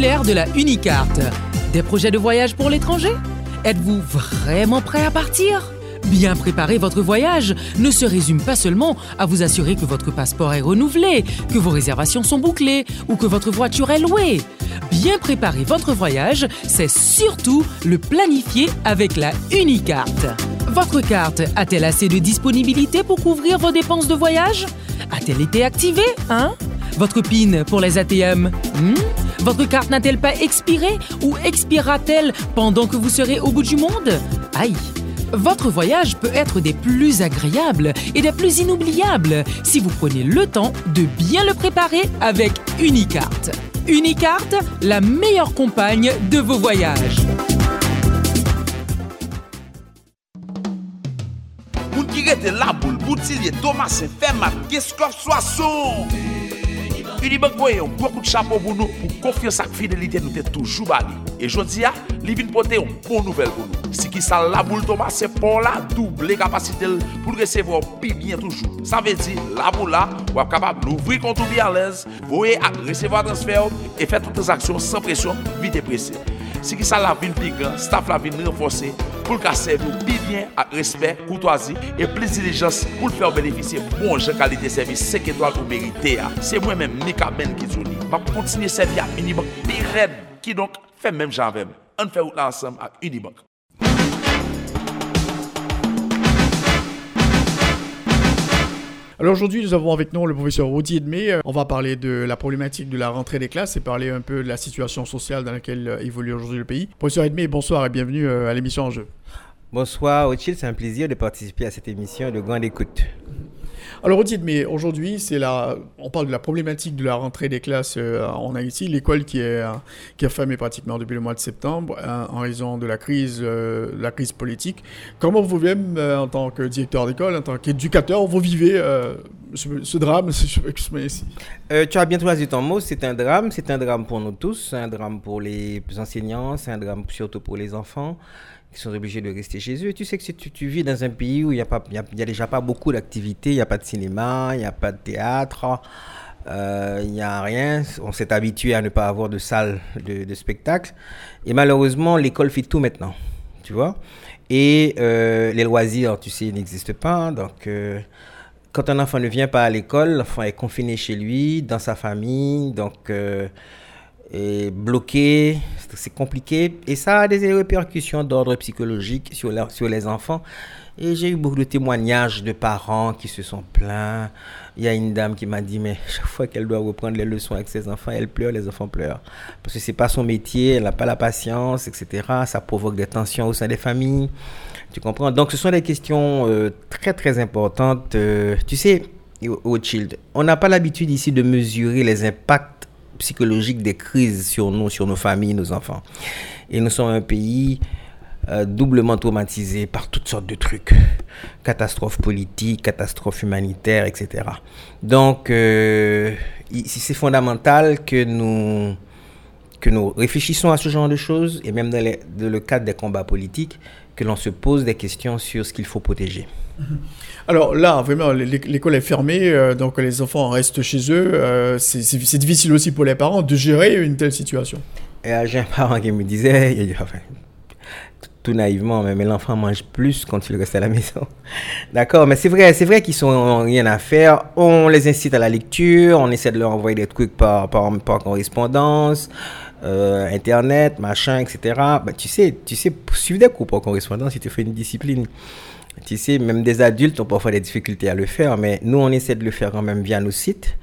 De la Unicarte. Des projets de voyage pour l'étranger? Êtes-vous vraiment prêt à partir? Bien préparer votre voyage ne se résume pas seulement à vous assurer que votre passeport est renouvelé, que vos réservations sont bouclées ou que votre voiture est louée. Bien préparer votre voyage, c'est surtout le planifier avec la Unicarte. Votre carte a-t-elle assez de disponibilité pour couvrir vos dépenses de voyage? A-t-elle été activée, hein? Votre PIN pour les ATM hmm? Votre carte n'a-t-elle pas expiré ou expirera-t-elle pendant que vous serez au bout du monde? Aïe votre voyage peut être des plus agréables et des plus inoubliables si vous prenez le temps de bien le préparer avec Unicarte. Unicarte, la meilleure compagne de vos voyages. Unibank voye yon gwo kout chapo pou nou pou konfyon sak fidelite nou te toujou bali. E jodi ya, li vin pote yon bon nouvel pou nou. Si ki sal la boule toma, se pon la double kapasite l pou resevo pi bien toujou. Sa ve di, la boule la, wap kapab louvri kontou bi alèz, voye ak resevo a transfer, e fè tout transaksyon san presyon, vite presè. Si ki sa la vin pi gran, staf la vin renfose, pou l ka serve ou pi bien ak respect, koutwazi, e plis dilijans pou l fè bon ou benefisye bon jen kalite servis se ke doal ou merite ya. Se mwen men Mika Ben ki zouni, ma pou kontinye servi ak Unibank pi red ki donk fè menm jan vem. An fè ou la ansam ak Unibank. Alors aujourd'hui, nous avons avec nous le professeur Rodi Edmé. On va parler de la problématique de la rentrée des classes et parler un peu de la situation sociale dans laquelle euh, évolue aujourd'hui le pays. Professeur Edmé, bonsoir et bienvenue euh, à l'émission En Jeu. Bonsoir, Rothschild, c'est un plaisir de participer à cette émission de grande écoute. Alors, dites, mais aujourd'hui, c'est la, on parle de la problématique de la rentrée des classes euh, en Haïti, l'école euh, qui a fermé pratiquement depuis le mois de septembre euh, en raison de la crise, la crise politique. Comment vous-même, en tant que directeur d'école, en tant qu'éducateur, vous vivez ce, drame, Tu as bien choisi ton mot, c'est un drame, c'est un drame pour nous tous, c'est un drame pour les enseignants, c'est un drame surtout pour les enfants qui sont obligés de rester chez eux. Tu sais que si tu, vis dans un pays où il n'y a, il y a, déjà pas beaucoup d'activités, il n'y a pas de cinéma, il n'y a pas de théâtre, euh, il n'y a rien. On s'est habitué à ne pas avoir de salle de, spectacle. Et malheureusement, l'école fait tout maintenant, tu vois. Et euh, les loisirs, tu sais, n'existent pas. Donc, euh, quand un enfant ne vient pas à l'école, l'enfant est confiné chez lui, dans sa famille. Donc, bloqué, c'est compliqué. Et ça a des répercussions d'ordre psychologique sur, sur les enfants. Et j'ai eu beaucoup de témoignages de parents qui se sont plaints. Il y a une dame qui m'a dit, mais chaque fois qu'elle doit reprendre les leçons avec ses enfants, elle pleure, les enfants pleurent. Parce que c'est pas son métier, elle n'a pas la patience, etc. Ça provoque des tensions au sein des familles. Tu comprends? Donc ce sont des questions euh, très très importantes. Euh, tu sais, au Child, on n'a pas l'habitude ici de mesurer les impacts psychologique des crises sur nous, sur nos familles, nos enfants. Et nous sommes un pays euh, doublement traumatisé par toutes sortes de trucs. Catastrophes politiques, catastrophes humanitaires, etc. Donc, euh, c'est fondamental que nous, que nous réfléchissons à ce genre de choses, et même dans, dans le cadre des combats politiques, que l'on se pose des questions sur ce qu'il faut protéger. Alors là, vraiment, l'école est fermée, euh, donc les enfants restent chez eux. Euh, c'est difficile aussi pour les parents de gérer une telle situation. J'ai un parent qui me disait, tout naïvement, mais, l'enfant mange plus quand il reste à la maison. D'accord, mais c'est vrai, c'est vrai qu'ils n'ont rien à faire. On les incite à la lecture, on essaie de leur envoyer des trucs par, par, correspondance. Euh, internet, machin, etc. Bah, tu sais, tu sais, suivre des cours par correspondance, si tu fais une discipline. Tu même des adultes ont parfois des difficultés à le faire, mais nous, on essaie de le faire quand même via nos sites.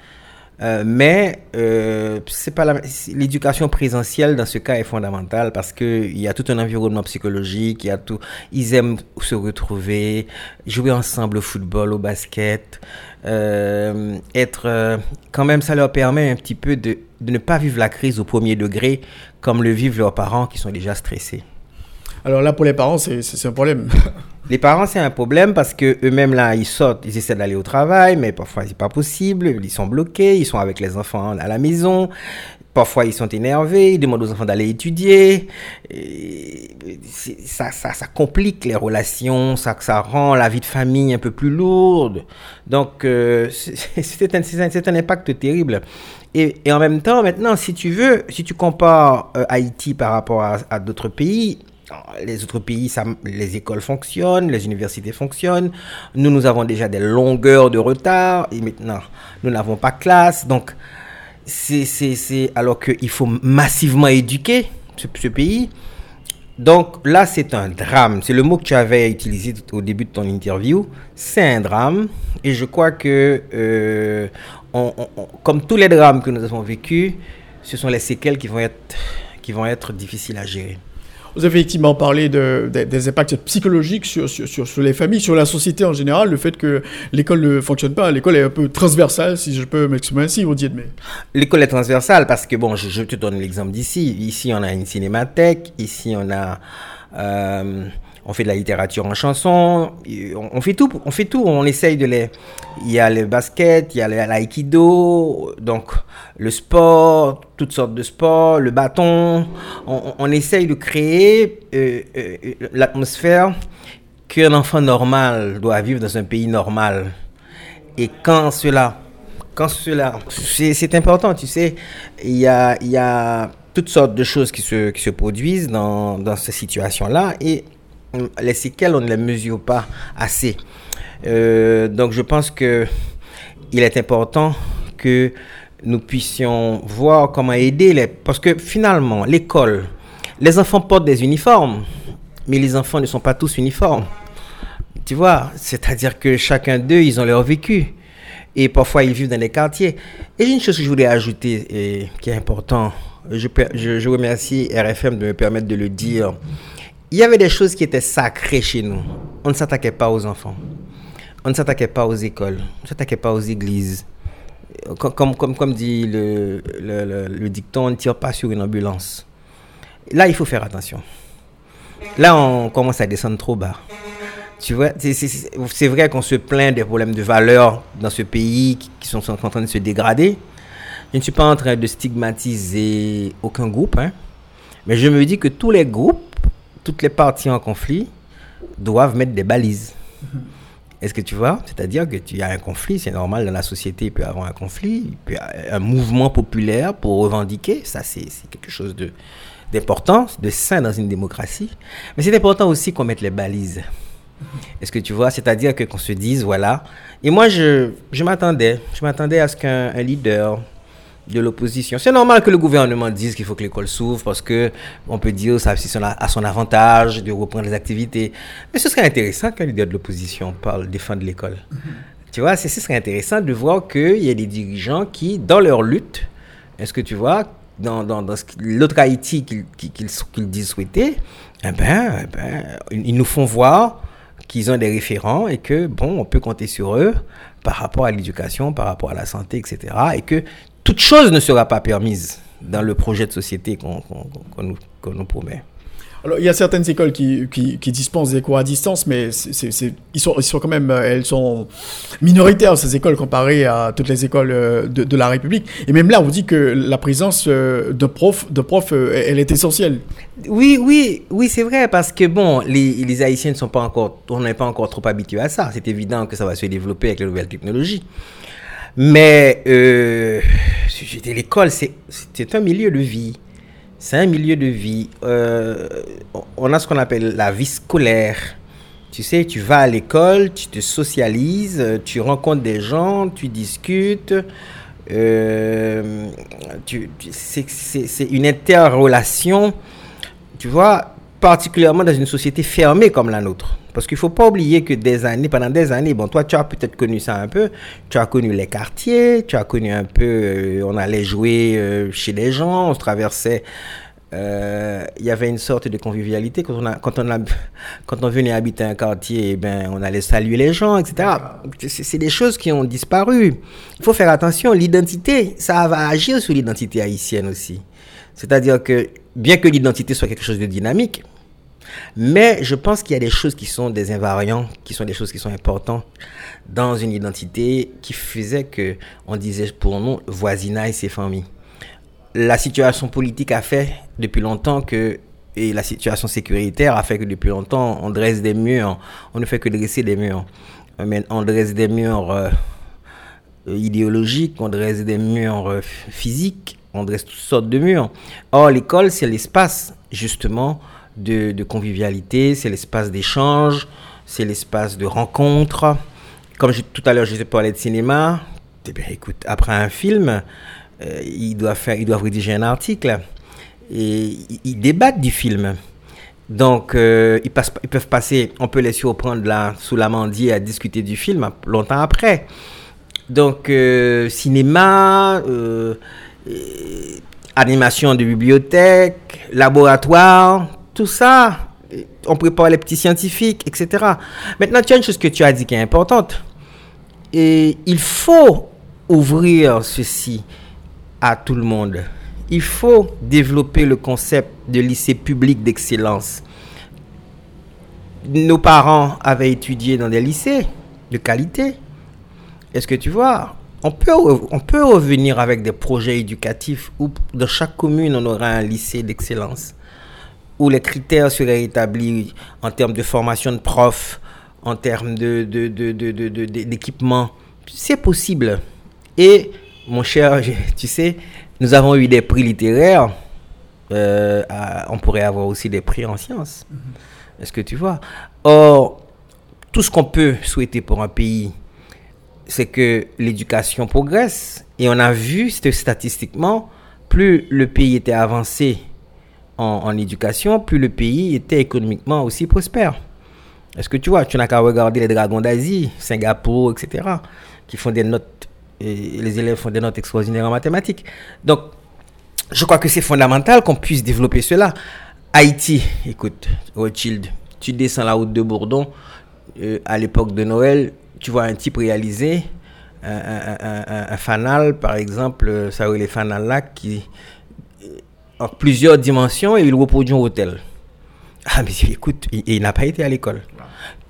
Euh, mais euh, c'est pas l'éducation présentielle dans ce cas est fondamentale parce que il y a tout un environnement psychologique, il y a tout. Ils aiment se retrouver, jouer ensemble au football, au basket, euh, être quand même ça leur permet un petit peu de, ne pas vivre la crise au premier degré comme le vivent leurs parents qui sont déjà stressés. Alors là, pour les parents, c'est un problème. Les parents, c'est un problème parce que eux-mêmes, là, ils sortent, ils essaient d'aller au travail, mais parfois, c'est pas possible. Ils sont bloqués, ils sont avec les enfants à la maison. Parfois, ils sont énervés, ils demandent aux enfants d'aller étudier. Ça, ça, ça complique les relations, ça, ça rend la vie de famille un peu plus lourde. Donc, euh, c'est un, un- un impact terrible. Et, en même temps, maintenant, si tu veux, si tu compares euh, Haïti par rapport à d'autres pays, les autres pays, les écoles fonctionnent, les universités fonctionnent. Nous, nous avons déjà des longueurs de retard. Et maintenant, nous n'avons pas classe. Donc, c'est, alors qu'il faut massivement éduquer ce, pays. Donc là, c'est un drame. C'est le mot que tu avais utilisé au début de ton interview. C'est un drame. Et je crois que, euh, comme tous les drames que nous avons vécus, ce sont les séquelles qui vont être difficiles à gérer. Vous avez effectivement parlé de, de- des impacts psychologiques sur, les familles, sur la société en général, le fait que l'école ne fonctionne pas. L'école est un peu transversale, si je peux m'exprimer ainsi, vous dites, mais... L'école est transversale parce que, bon, je, je te donne l'exemple d'ici. Ici, on a une cinémathèque. Ici, on a... euh, on fait de la littérature en chanson. On, fait tout. On fait tout. On essaye de les... Il y a le basket, il y a l'aïkido, donc le sport, toutes sortes de sports, le bâton. On, essaye de créer euh, euh, l'atmosphère qu'un enfant normal doit vivre dans un pays normal. Et quand cela, quand cela, c'est important, tu sais, il y a, il y a toutes sortes de choses qui se, qui se produisent dans, dans ces situations-là et les séquelles, on ne les mesure pas assez. Euh, donc je pense que il est important que nous puissions voir comment aider les... Parce que finalement, l'école, les enfants portent des uniformes, mais les enfants ne sont pas tous uniformes. Tu vois, c'est-à-dire que chacun d'eux, ils ont leur vécu. Et parfois, ils vivent dans des quartiers. Et une chose que je voulais ajouter et qui est important. Je, je, je remercie RFM de me permettre de le dire. Il y avait des choses qui étaient sacrées chez nous. On ne s'attaquait pas aux enfants. On ne s'attaquait pas aux écoles. On ne s'attaquait pas aux églises. Comme, comme, comme, dit le, le, le- dicton, on ne tire pas sur une ambulance. Là, il faut faire attention. Là, on commence à descendre trop bas. Tu vois, c'est- vrai qu'on se plaint des problèmes de valeur dans ce pays qui sont, sont en train de se dégrader. Je ne suis pas en train de stigmatiser aucun groupe, hein. mais je me dis que tous les groupes, toutes les parties en conflit doivent mettre des balises. Est-ce que tu vois? C'est-à-dire que tu as un conflit, c'est normal dans la société, il peut y avoir un conflit, il peut y avoir un mouvement populaire pour revendiquer, ça c'est quelque chose de d'important, de sain dans une démocratie. Mais c'est important aussi qu'on mette les balises. Est-ce que tu vois? C'est-à-dire que qu'on se dise, voilà. Et moi, je, m'attendais. Je m'attendais à ce qu'un un leader de l'opposition. C'est normal que le gouvernement dise qu'il faut que l'école s'ouvre parce que on peut dire ça à son avantage de reprendre les activités. Mais ce serait intéressant qu'un leader de l'opposition parle défendre l'école. Tu vois, c'est- ce serait intéressant de voir qu'il y a des dirigeants qui, dans leur lutte, est-ce que tu vois, dans, dans, dans l'autre Haïti qu'ils qu'ils- qu'ils qu'ils disent souhaiter, eh ben, eh ben, ils nous font voir qu'ils ont des référents et que, bon, on peut compter sur eux par rapport à l'éducation, par rapport à la santé, etc. Et que toute chose ne sera pas permise dans le projet de société qu'on qu'on nous, qu'on nous promet. Alors, il y a certaines écoles qui, qui, qui dispensent des cours à distance, mais c'est- ils, sont, ils sont quand même, euh, elles sont minoritaires, ces écoles, comparées à toutes les écoles euh, de, de la République. Et même là, on vous dit que la présence euh, de profs, de profs euh, elle est essentielle. Oui, oui, oui, c'est vrai, parce que bon, les, les Haïtiens ne sont pas encore, on n'est pas encore trop habitués à ça. C'est évident que ça va se développer avec les nouvelles technologies. Mais euh, l'école, c'est un milieu de vie. C'est un milieu de vie. Euh, on a ce qu'on appelle la vie scolaire. Tu sais, tu vas à l'école, tu te socialises, tu rencontres des gens, tu discutes. euh, c'est une interrelation, tu vois, particulièrement dans une société fermée comme la nôtre. Parce qu'il ne faut pas oublier que des années, pendant des années, bon, toi, tu as peut-être connu ça un peu. Tu as connu les quartiers, tu as connu un peu, euh, on allait jouer euh, chez les gens, on se traversait. euh, Il y avait une sorte de convivialité quand on, quand, on quand on venait habiter un quartier, eh ben, on allait saluer les gens, etc. C'est des choses qui ont disparu. Il faut faire attention, l'identité, ça va agir sur l'identité haïtienne aussi. C'est-à-dire que, bien que l'identité soit quelque chose de dynamique, mais je pense qu'il y a des choses qui sont des invariants, qui sont des choses qui sont importantes dans une identité qui faisait que on disait pour nous voisinage c'est famille. La situation politique a fait depuis longtemps que et la situation sécuritaire a fait que depuis longtemps on dresse des murs, on ne fait que dresser des murs. On dresse des murs euh, idéologiques, on dresse des murs euh, physiques, on dresse toutes sortes de murs. Or l'école c'est l'espace justement de, convivialité, c'est l'espace d'échange, c'est l'espace de rencontre. Comme tout à l'heure, je te parlais de cinéma. Eh bien, écoute, après un film, euh, ils, doivent faire, ils doivent rédiger un article et ils, débattent du film. Donc, euh, ils, peuvent passer, on peut les surprendre là, sous la mandier à discuter du film longtemps après. Donc, euh, cinéma, animation de bibliothèque, laboratoire, tout ça. On prépare les petits scientifiques, etc. Maintenant, tu as une chose que tu as dit qui est importante. Et il faut ouvrir ceci à tout le monde. Il faut développer le concept de lycée public d'excellence. Nos parents avaient étudié dans des lycées de qualité. Est-ce que tu vois on peut, on peut revenir avec des projets éducatifs où dans chaque commune on aura un lycée d'excellence où les critères seraient établis en termes de formation de profs, en termes de, de, de, de- d'équipement. C'est possible. Et, mon cher, tu sais, nous avons eu des prix littéraires. Euh, à- on pourrait avoir aussi des prix en sciences. Est-ce que tu vois? Or, tout ce qu'on peut souhaiter pour un pays, c'est que l'éducation progresse. Et on a vu st- statistiquement, plus le pays était avancé en, éducation, plus le pays était économiquement aussi prospère. Est-ce que tu vois, tu n'as qu'à regarder les dragons d'Asie, Singapour, etc., qui font des notes, et les élèves font des notes extraordinaires en mathématiques. Donc, je crois que c'est fondamental qu'on puisse développer cela. Haïti, écoute, Rothschild, tu descends la route de Bourdon, euh, à l'époque de Noël, tu vois un type réaliser un, fanal, par exemple, euh, ça les fanal là, qui, en plusieurs dimensions, et il reproduit un hôtel. Ah, mais écoute, il, n'a pas été à l'école.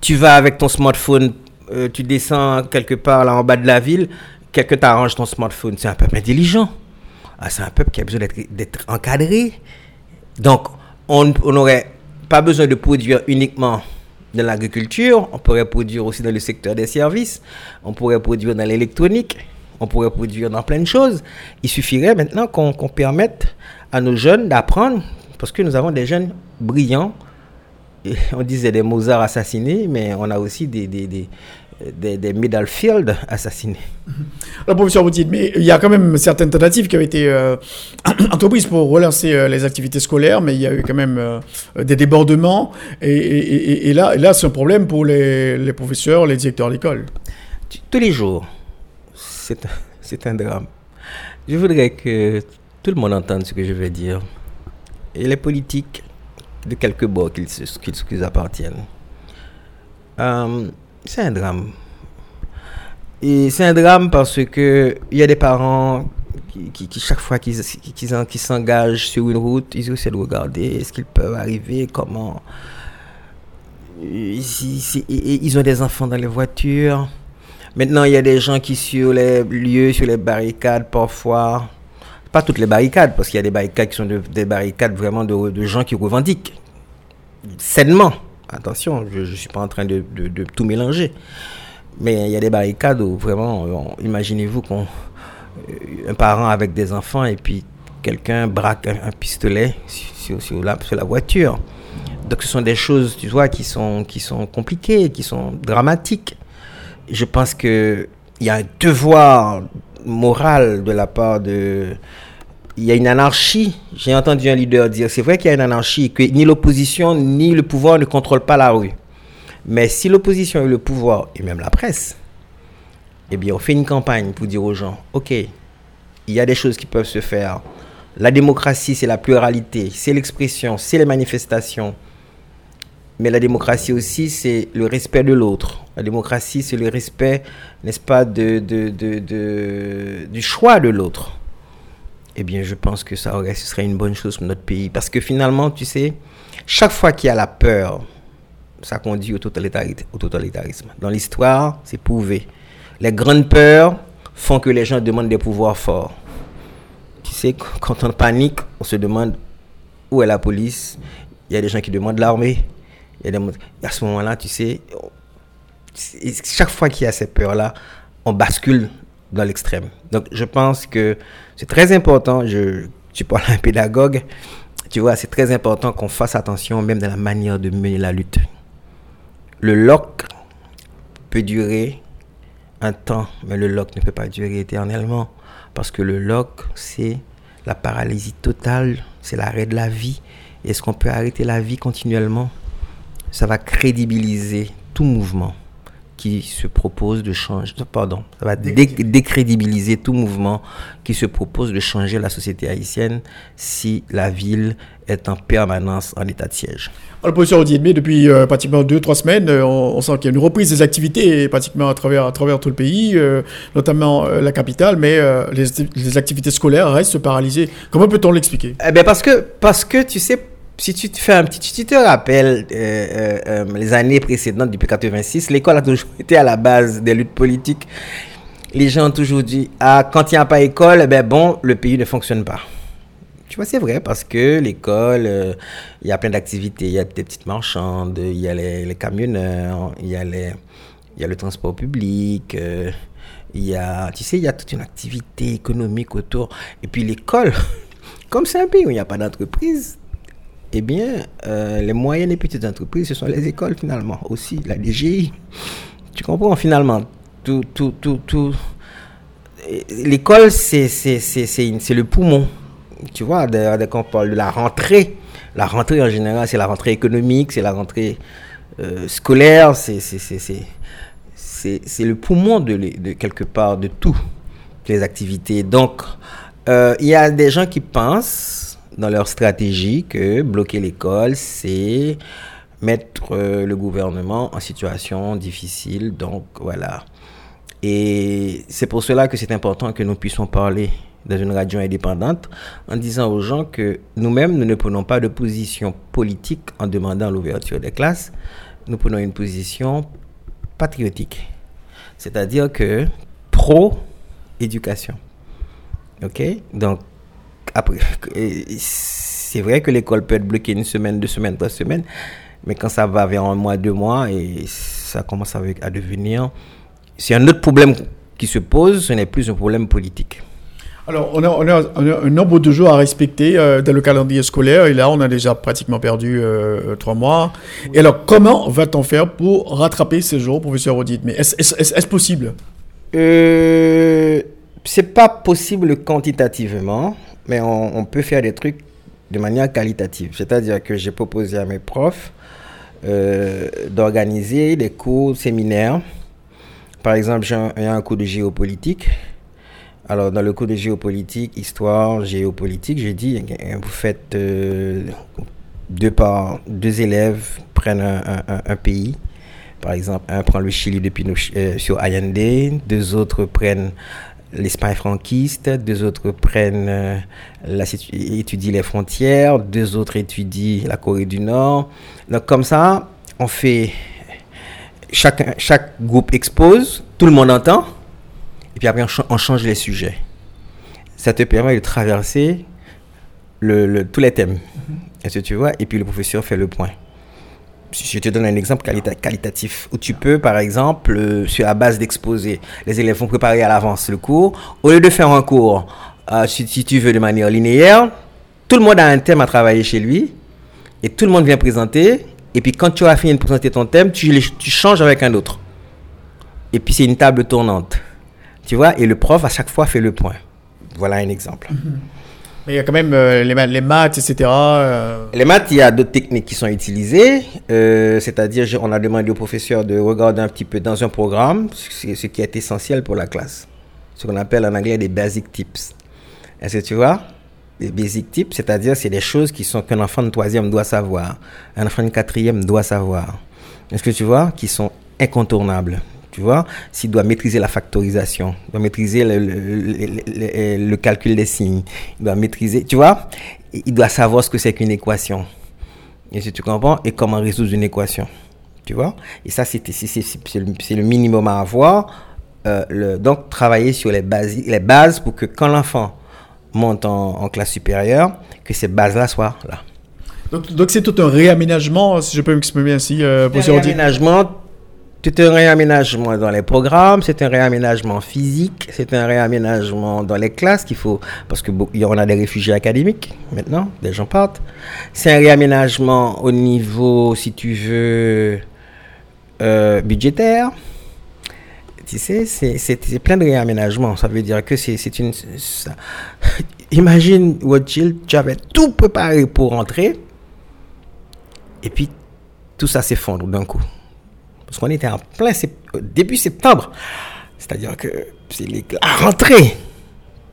Tu vas avec ton smartphone, euh, tu descends quelque part là en bas de la ville, quelqu'un t'arrange ton smartphone. C'est un peuple intelligent. Ah, c'est un peuple qui a besoin d'être- encadré. Donc, on n'aurait pas besoin de produire uniquement de l'agriculture, on pourrait produire aussi dans le secteur des services, on pourrait produire dans l'électronique, on pourrait produire dans plein de choses. Il suffirait maintenant qu'on permette à nos jeunes d'apprendre, parce que nous avons des jeunes brillants, et on disait des Mozart assassinés, mais on a aussi des, des, des, des, des Middlefield assassinés. Alors, professeur Boutide, mais il y a quand même certaines tentatives qui ont été euh, entreprises pour relancer euh, les activités scolaires, mais il y a eu quand même euh, des débordements. Et, et- et- et là, là c'est un problème pour les, les professeurs, les directeurs d'école. Tous les jours, c'est un, c'est un drame. Je voudrais que tout le monde entende ce que je vais dire. Et les politiques, de quelque bord qu'ils appartiennent. Euh, c'est un drame. Et c'est un drame parce que il y a des parents qui, chaque fois qu'ils qu'ils- qu'ils en- qu'ils s'engagent sur une route, ils essaient de regarder est-ce qu'ils peuvent arriver, comment. Ils ont des enfants dans les voitures. Maintenant, il y a des gens qui, sur les lieux, sur les barricades, parfois, pas toutes les barricades, parce qu'il y a des barricades qui sont de- des barricades vraiment de, gens qui revendiquent sainement. Attention, je ne suis pas en train de, tout mélanger. Mais il y a des barricades où vraiment, on- imaginez-vous qu'on euh, un parent avec des enfants et puis quelqu'un braque un, pistolet sur, la, voiture. Donc ce sont des choses, tu vois, qui sont, qui sont compliquées, qui sont dramatiques. Je pense que il y a un devoir moral de la part de... Il y a une anarchie. J'ai entendu un leader dire, c'est vrai qu'il y a une anarchie, que ni l'opposition ni le pouvoir ne contrôlent pas la rue. Mais si l'opposition et le pouvoir, et même la presse, eh bien, on fait une campagne pour dire aux gens, OK, il y a des choses qui peuvent se faire. La démocratie, c'est la pluralité, c'est l'expression, c'est les manifestations. Mais la démocratie aussi, c'est le respect de l'autre. La démocratie, c'est le respect, n'est-ce pas, de, de, de, du choix de l'autre. Eh bien, je pense que ça ce serait une bonne chose pour notre pays. Parce que finalement, tu sais, chaque fois qu'il y a la peur, ça conduit au totalitarisme. Dans l'histoire, c'est prouvé. Les grandes peurs font que les gens demandent des pouvoirs forts. Tu sais, quand on panique, on se demande où est la police. Il y a des gens qui demandent l'armée. Il. À ce moment-là, tu sais, chaque fois qu'il y a ces peurs-là, on bascule dans l'extrême. Donc, je pense que c'est très important. Je, tu parles à un pédagogue. Tu vois, c'est très important qu'on fasse attention même dans la manière de mener la lutte. Le lock peut durer un temps, mais le lock ne peut pas durer éternellement. Parce que le lock, c'est la paralysie totale, c'est l'arrêt de la vie. Est-ce qu'on peut arrêter la vie continuellement? Ça va crédibiliser tout mouvement qui se propose de changer, pardon, ça va décrédibiliser tout mouvement qui se propose de changer la société haïtienne si la ville est en permanence en état de siège. Alors, professeur Odiedmé, depuis euh, pratiquement deux, trois semaines, euh, on, sent qu'il y a une reprise des activités pratiquement à travers, à travers tout le pays, euh, notamment la capitale, mais les, les, activités scolaires restent paralysées. Comment peut-on l'expliquer? Eh bien parce que, parce que, tu sais, si tu te fais un petit, tu te rappelles euh, euh, euh, les années précédentes, depuis 86, l'école a toujours été à la base des luttes politiques. Les gens ont toujours dit, ah, quand il n'y a pas école, eh ben bon, le pays ne fonctionne pas. Tu vois, c'est vrai, parce que l'école, il y a plein d'activités. Il y a des petites marchandes, il y a les, camionneurs, il y a, y a le transport public, il y a, tu sais, il y a toute une activité économique autour. Et puis l'école, comme c'est un pays où il n'y a pas d'entreprise, eh bien, euh, les moyennes et petites entreprises, ce sont les écoles finalement aussi, la DGI. Tu comprends? Finalement tout, tout, tout, tout. L'école, c'est le poumon. Tu vois, dès qu'on parle de la rentrée, la rentrée en général, c'est la rentrée économique, c'est la rentrée euh, scolaire, c'est le poumon de, quelque part de tout, les activités. Donc, euh, il y a des gens qui pensent dans leur stratégie que bloquer l'école, c'est mettre euh, le gouvernement en situation difficile. Donc voilà. Et c'est pour cela que c'est important que nous puissions parler dans une radio indépendante en disant aux gens que nous-mêmes, nous ne prenons pas de position politique en demandant l'ouverture des classes. Nous prenons une position patriotique. C'est-à-dire que pro-éducation. OK? Donc, après, c'est vrai que l'école peut être bloquée une semaine, deux semaines, trois semaines, mais quand ça va vers un mois, deux mois, et ça commence à, à devenir... C'est un autre problème qui se pose, ce n'est plus un problème politique. Alors, on a, un nombre de jours à respecter euh, dans le calendrier scolaire, et là, on a déjà pratiquement perdu euh, trois mois. Et alors, comment va-t-on faire pour rattraper ces jours, professeur Audit? Mais est-ce possible? Euh, C'est pas possible quantitativement mais on, peut faire des trucs de manière qualitative. C'est-à-dire que j'ai proposé à mes profs euh, d'organiser des cours séminaires. Par exemple, j'ai un, un, cours de géopolitique. Alors, dans le cours de géopolitique, histoire, géopolitique, j'ai dit, vous faites euh, deux, par, deux élèves prennent un, pays. Par exemple, un prend le Chili depuis euh, sur Allende, deux autres prennent l'Espagne franquiste, deux autres prennent euh, la, étudient les frontières, deux autres étudient la Corée du Nord. Donc comme ça, on fait chaque, chaque groupe expose, tout le monde entend, et puis après on, change les sujets. Ça te permet de traverser le, tous les thèmes. Est-ce que tu vois? Et puis le professeur fait le point je te donne un exemple qualitatif où tu peux, par exemple, euh, sur la base d'exposer, les élèves vont préparer à l'avance le cours. Au lieu de faire un cours, euh, si, tu veux, de manière linéaire, tout le monde a un thème à travailler chez lui et tout le monde vient présenter. Et puis quand tu as fini de présenter ton thème, tu, tu changes avec un autre. Et puis c'est une table tournante. Tu vois, et le prof à chaque fois fait le point. Voilà un exemple. Mm-hmm. Il y a quand même euh, les, les, maths, etc. Euh. Les maths, il y a d'autres techniques qui sont utilisées. Euh, c'est-à-dire, on a demandé au professeur de regarder un petit peu dans un programme ce qui est essentiel pour la classe. Ce qu'on appelle en anglais des basic tips. Est-ce que tu vois? Les basic tips, c'est-à-dire, c'est des choses qui sont qu'un enfant de troisième doit savoir, un enfant de quatrième doit savoir. Est-ce que tu vois? Qui sont incontournables tu vois, s'il doit maîtriser la factorisation, il doit maîtriser le, calcul des signes, il doit maîtriser, tu vois, il doit savoir ce que c'est qu'une équation. Et si tu comprends, et comment résoudre une équation. Tu vois Et ça, c'est le, minimum à avoir. Euh, donc, travailler sur les bases, les bases pour que quand l'enfant monte en, classe supérieure, que ces bases-là soient là. Donc, c'est tout un réaménagement, si je peux m'exprimer ainsi, euh, pour Un réaménagement c'est un réaménagement dans les programmes, c'est un réaménagement physique, c'est un réaménagement dans les classes qu'il faut, parce que y en a des réfugiés académiques maintenant, des gens partent. C'est un réaménagement au niveau, si tu veux, euh, budgétaire. Tu sais, c'est plein de réaménagements. Ça veut dire que c'est une. Imagine, Rothschild, tu avais tout préparé pour rentrer, et puis tout ça s'effondre d'un coup. Parce qu'on était en plein début septembre. C'est-à-dire que c'est la rentrée.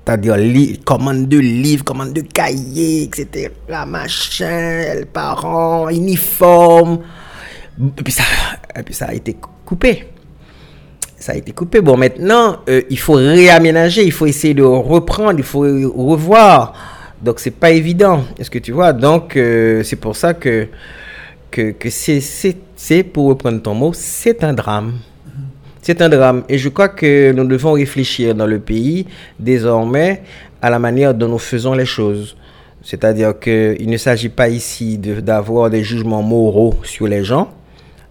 C'est-à-dire commande de livres, commande de cahiers, etc. La machin, les parents, uniforme. Et puis ça, a été coupé. Ça a été coupé. Bon, maintenant, euh, il faut réaménager, il faut essayer de reprendre, il faut revoir. Donc, c'est pas évident. Est-ce que tu vois? Donc, euh, c'est pour ça que, c'est, pour reprendre ton mot, c'est un drame. C'est un drame. Et je crois que nous devons réfléchir dans le pays désormais à la manière dont nous faisons les choses. C'est-à-dire qu'il ne s'agit pas ici d'avoir des jugements moraux sur les gens,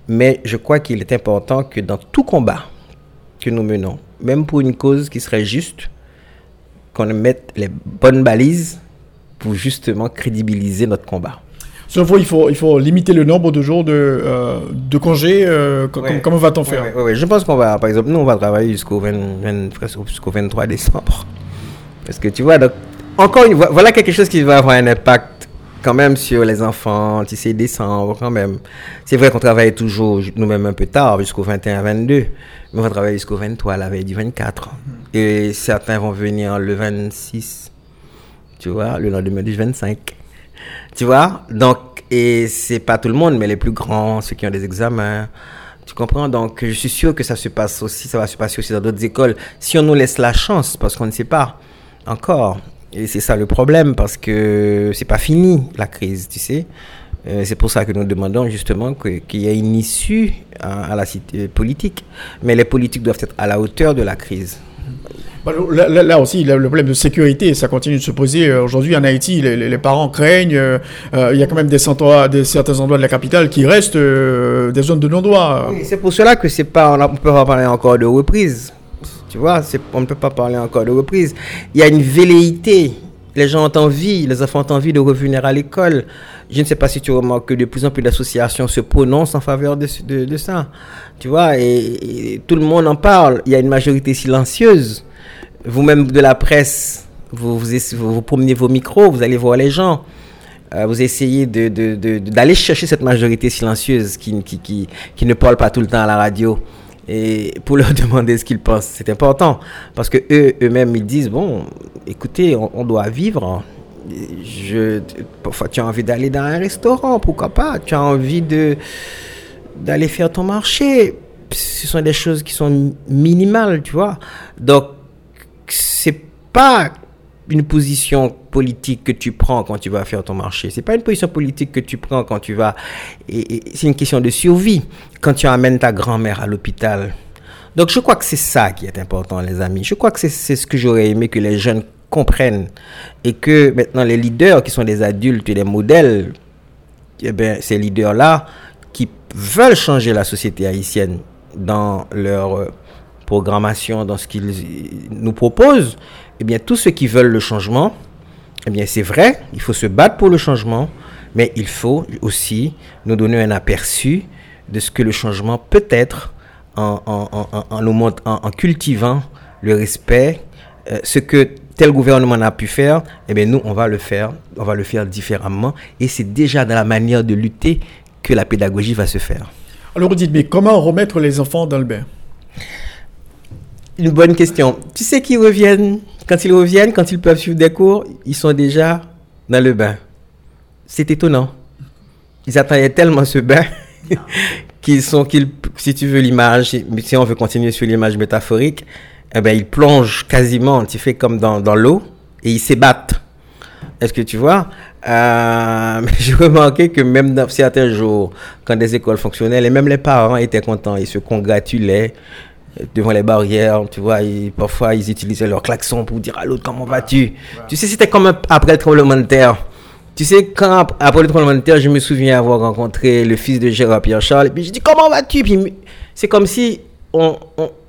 mais je crois qu'il est important que dans tout combat que nous menons, même pour une cause qui serait juste, qu'on mette les bonnes balises pour justement crédibiliser notre combat. Selon vous, il faut, il faut limiter le nombre de jours de, euh, de congés. Euh, comment va-t-on faire? Je pense qu'on va, par exemple, nous, on va travailler jusqu'au 23 décembre. Parce que tu vois, donc, encore une fois, voilà quelque chose qui va avoir un impact quand même sur les enfants, tu sais, décembre quand même. C'est vrai qu'on travaille toujours nous-mêmes un peu tard, jusqu'au 21-22, mais on va travailler jusqu'au 23, la veille du 24. Et certains vont venir le 26, tu vois, le lendemain du 25. Tu vois Donc, et c'est pas tout le monde, mais les plus grands, ceux qui ont des examens. Tu comprends? Donc, je suis sûr que ça se passe aussi, ça va se passer aussi dans d'autres écoles. Si on nous laisse la chance, parce qu'on ne sait pas encore. Et c'est ça le problème, parce que c'est pas fini, la crise, tu sais? Euh, c'est pour ça que nous demandons justement qu'il y ait une issue à, la politique. Mais les politiques doivent être à la hauteur de la crise. Bah, là, aussi, le problème de sécurité, ça continue de se poser. Euh, aujourd'hui, en Haïti, les, parents craignent. Euh, euh, il y a quand même des, endroits, des, certains endroits de la capitale qui restent des zones de non-droit. c'est pour cela que c'est pas, on ne peut pas parler encore de reprise. Tu vois, on ne peut pas parler encore de reprise. Il y a une velléité. Les gens ont envie, les enfants ont envie de revenir à l'école. Je ne sais pas si tu remarques que de plus en plus d'associations se prononcent en faveur de, de, ça. Tu vois, et, tout le monde en parle. Il y a une majorité silencieuse vous-même de la presse, vous, vous, promenez vos micros, vous allez voir les gens. Euh, vous essayez d'aller chercher cette majorité silencieuse qui, qui, qui, qui, ne parle pas tout le temps à la radio et pour leur demander ce qu'ils pensent. C'est important parce que eux, eux-mêmes, ils disent bon, écoutez, on, doit vivre. Je, parfois, tu as envie d'aller dans un restaurant, pourquoi pas? Tu as envie d'aller faire ton marché. Ce sont des choses qui sont minimales, tu vois. Donc, c'est pas une position politique que tu prends quand tu vas faire ton marché. C'est pas une position politique que tu prends quand tu vas. Et, c'est une question de survie quand tu amènes ta grand-mère à l'hôpital. Donc je crois que c'est ça qui est important, les amis. Je crois que c'est ce que j'aurais aimé que les jeunes comprennent et que maintenant les leaders qui sont des adultes et des modèles, eh bien, ces leaders-là qui veulent changer la société haïtienne dans leur programmation, dans ce qu'ils nous proposent, eh bien, tous ceux qui veulent le changement, eh bien, c'est vrai, il faut se battre pour le changement, mais il faut aussi nous donner un aperçu de ce que le changement peut être en, en, en, en, cultivant le respect, euh, ce que tel gouvernement n'a pu faire, eh bien nous, on va le faire, on va le faire différemment. Et c'est déjà dans la manière de lutter que la pédagogie va se faire. Alors vous dites, mais comment remettre les enfants dans le bain? Une bonne question. Tu sais qu'ils reviennent, quand ils reviennent, quand ils peuvent suivre des cours, ils sont déjà dans le bain. C'est étonnant. Ils attendaient tellement ce bain qu'ils sont, si tu veux l'image, si on veut continuer sur l'image métaphorique, eh ben, ils plongent quasiment, tu fais comme dans, dans l'eau, et ils s'ébattent. Est-ce que tu vois? Euh, J'ai remarqué que même dans certains jours, quand des écoles fonctionnaient, et même les parents étaient contents, ils se congratulaient devant les barrières, tu vois, parfois ils utilisaient leur klaxon pour dire à l'autre comment vas-tu? Tu sais, c'était comme après le tremblement de terre. Tu sais, quand après le tremblement de terre, je me souviens avoir rencontré le fils de Gérard Pierre Charles, et puis je dis comment vas-tu? Puis c'est comme si on,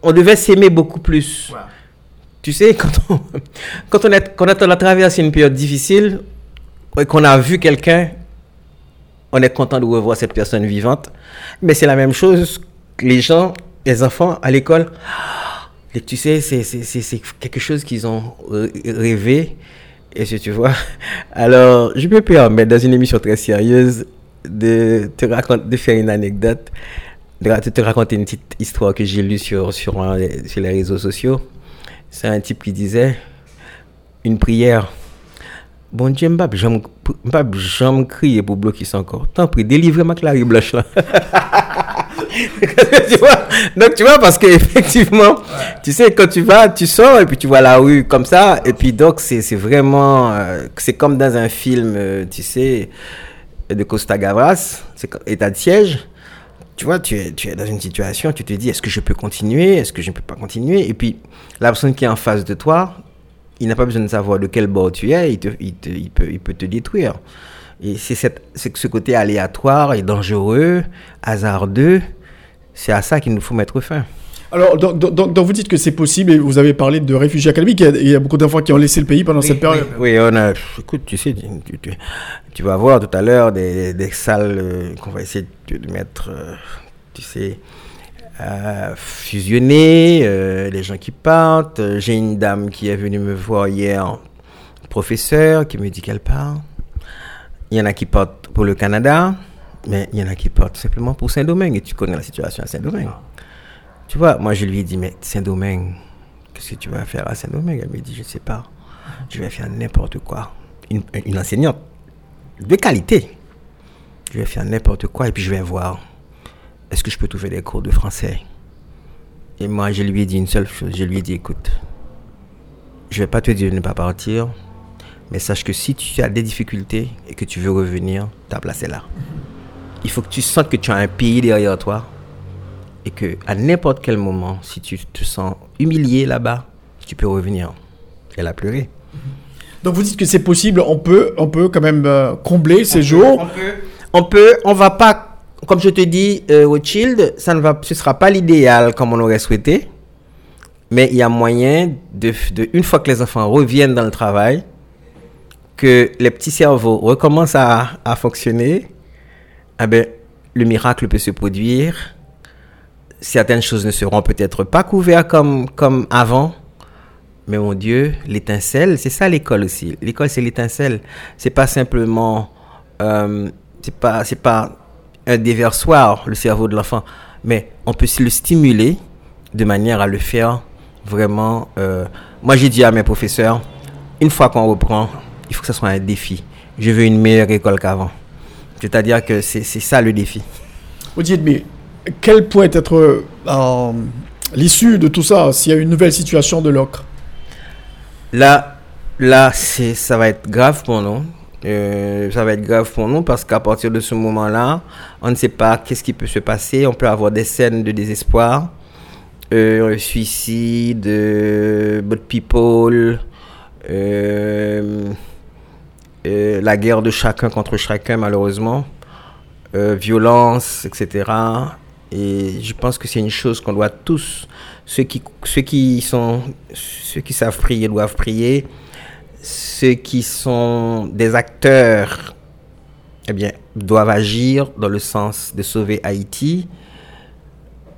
on, devait s'aimer beaucoup plus. Tu sais, quand on, quand on, est, quand on a traversé une période difficile, et qu'on a vu quelqu'un, on est content de revoir cette personne vivante. Mais c'est la même chose que les gens, les enfants à l'école. Tu sais, c'est quelque chose qu'ils ont rêvé. Et si tu vois, alors je me permets dans une émission très sérieuse de te raconter, de faire une anecdote de te raconter une petite histoire que j'ai lue sur, sur, sur les réseaux sociaux. C'est un type qui disait une prière. Bon Dieu, je ne me crier pour bloquer ça encore. Tant pis, délivre ma Clary Blanche là. tu vois? Donc tu vois, parce qu'effectivement, tu sais, quand tu vas, tu sors et puis tu vois la rue comme ça. Et puis donc, c'est vraiment. Euh, c'est comme dans un film, euh, tu sais, de Costa Gavras, état de siège tu vois, tu es, tu es dans une situation, tu te dis, est-ce que je peux continuer? Est-ce que je ne peux pas continuer? Et puis, la personne qui est en face de toi, il n'a pas besoin de savoir de quel bord tu es, il, te, il, te, il, peut, il peut te détruire. Et c'est ce côté aléatoire et dangereux, hasardeux, c'est à ça qu'il nous faut mettre fin. Alors, donc, vous dites que c'est possible et vous avez parlé de réfugiés académiques. Il y a, beaucoup d'enfants qui ont laissé le pays pendant cette période. Oui, on a. Écoute, tu sais, tu, vas voir tout à l'heure des, salles euh, qu'on va essayer de mettre, euh, tu sais, euh, fusionnées, les gens qui partent. J'ai une dame qui est venue me voir hier, professeur, qui me dit qu'elle part. Il y en a qui partent pour le Canada, mais il y en a qui partent simplement pour Saint-Domingue. Et tu connais la situation à Saint-Domingue. Tu vois, moi je lui ai dit, mais Saint-Domingue, qu'est-ce que tu vas faire à Saint-Domingue? Elle me dit, je ne sais pas, je vais faire n'importe quoi. Une, enseignante de qualité. Je vais faire n'importe quoi et puis je vais voir, est-ce que je peux trouver des cours de français? Et moi je lui ai dit une seule chose, je lui ai dit, écoute, je ne vais pas te dire de ne pas partir, mais sache que si tu as des difficultés et que tu veux revenir, ta place est là. Il faut que tu sentes que tu as un pays derrière toi et que à n'importe quel moment, si tu te sens humilié là-bas, tu peux revenir. Elle a pleuré. Donc vous dites que c'est possible, on peut, on peut quand même euh, combler ces jours. On peut, on peut, on va pas, comme je te dis, euh, au Child, ça ne va, ce sera pas l'idéal comme on aurait souhaité, mais il y a moyen de, de, une fois que les enfants reviennent dans le travail, que les petits cerveaux recommencent à, fonctionner, eh ben, le miracle peut se produire certaines choses ne seront peut-être pas couvertes comme, comme avant. Mais mon Dieu, l'étincelle, c'est ça l'école aussi. L'école, c'est l'étincelle. C'est pas simplement, euh, c'est pas, c'est pas un déversoir, le cerveau de l'enfant. Mais on peut le stimuler de manière à le faire vraiment. Euh, moi, j'ai dit à mes professeurs, une fois qu'on reprend, il faut que ce soit un défi. Je veux une meilleure école qu'avant. C'est-à-dire que c'est ça le défi. Vous dites, mais quelle pourrait être euh, l'issue de tout ça s'il y a une nouvelle situation de l'ocre? Là, là ça va être grave pour nous. Euh, ça va être grave pour nous parce qu'à partir de ce moment-là, on ne sait pas qu'est-ce qui peut se passer. On peut avoir des scènes de désespoir, euh, suicide, euh, la guerre de chacun contre chacun malheureusement, violence, etc. Et je pense que c'est une chose qu'on doit tous, ceux qui, ceux qui sont, qui savent prier doivent prier, ceux qui sont des acteurs, eh bien, doivent agir dans le sens de sauver Haïti.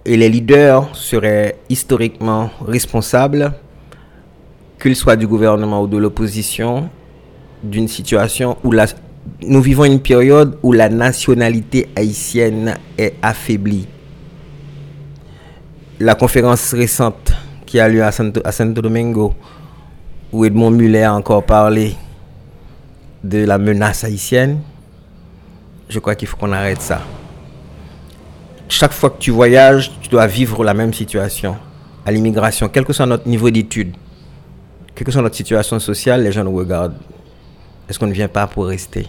Et les leaders seraient historiquement responsables qu'il soit du gouvernement ou de l'opposition, d'une situation où la, nous vivons une période où la nationalité haïtienne est affaiblie. La conférence récente qui a lieu à Santo, à Santo Domingo, où Edmond Muller a encore parlé de la menace haïtienne, je crois qu'il faut qu'on arrête ça. Chaque fois que tu voyages, tu dois vivre la même situation à l'immigration, quel que soit notre niveau d'études, quelle que soit notre situation sociale, les gens nous regardent. Est-ce qu'on ne vient pas pour rester?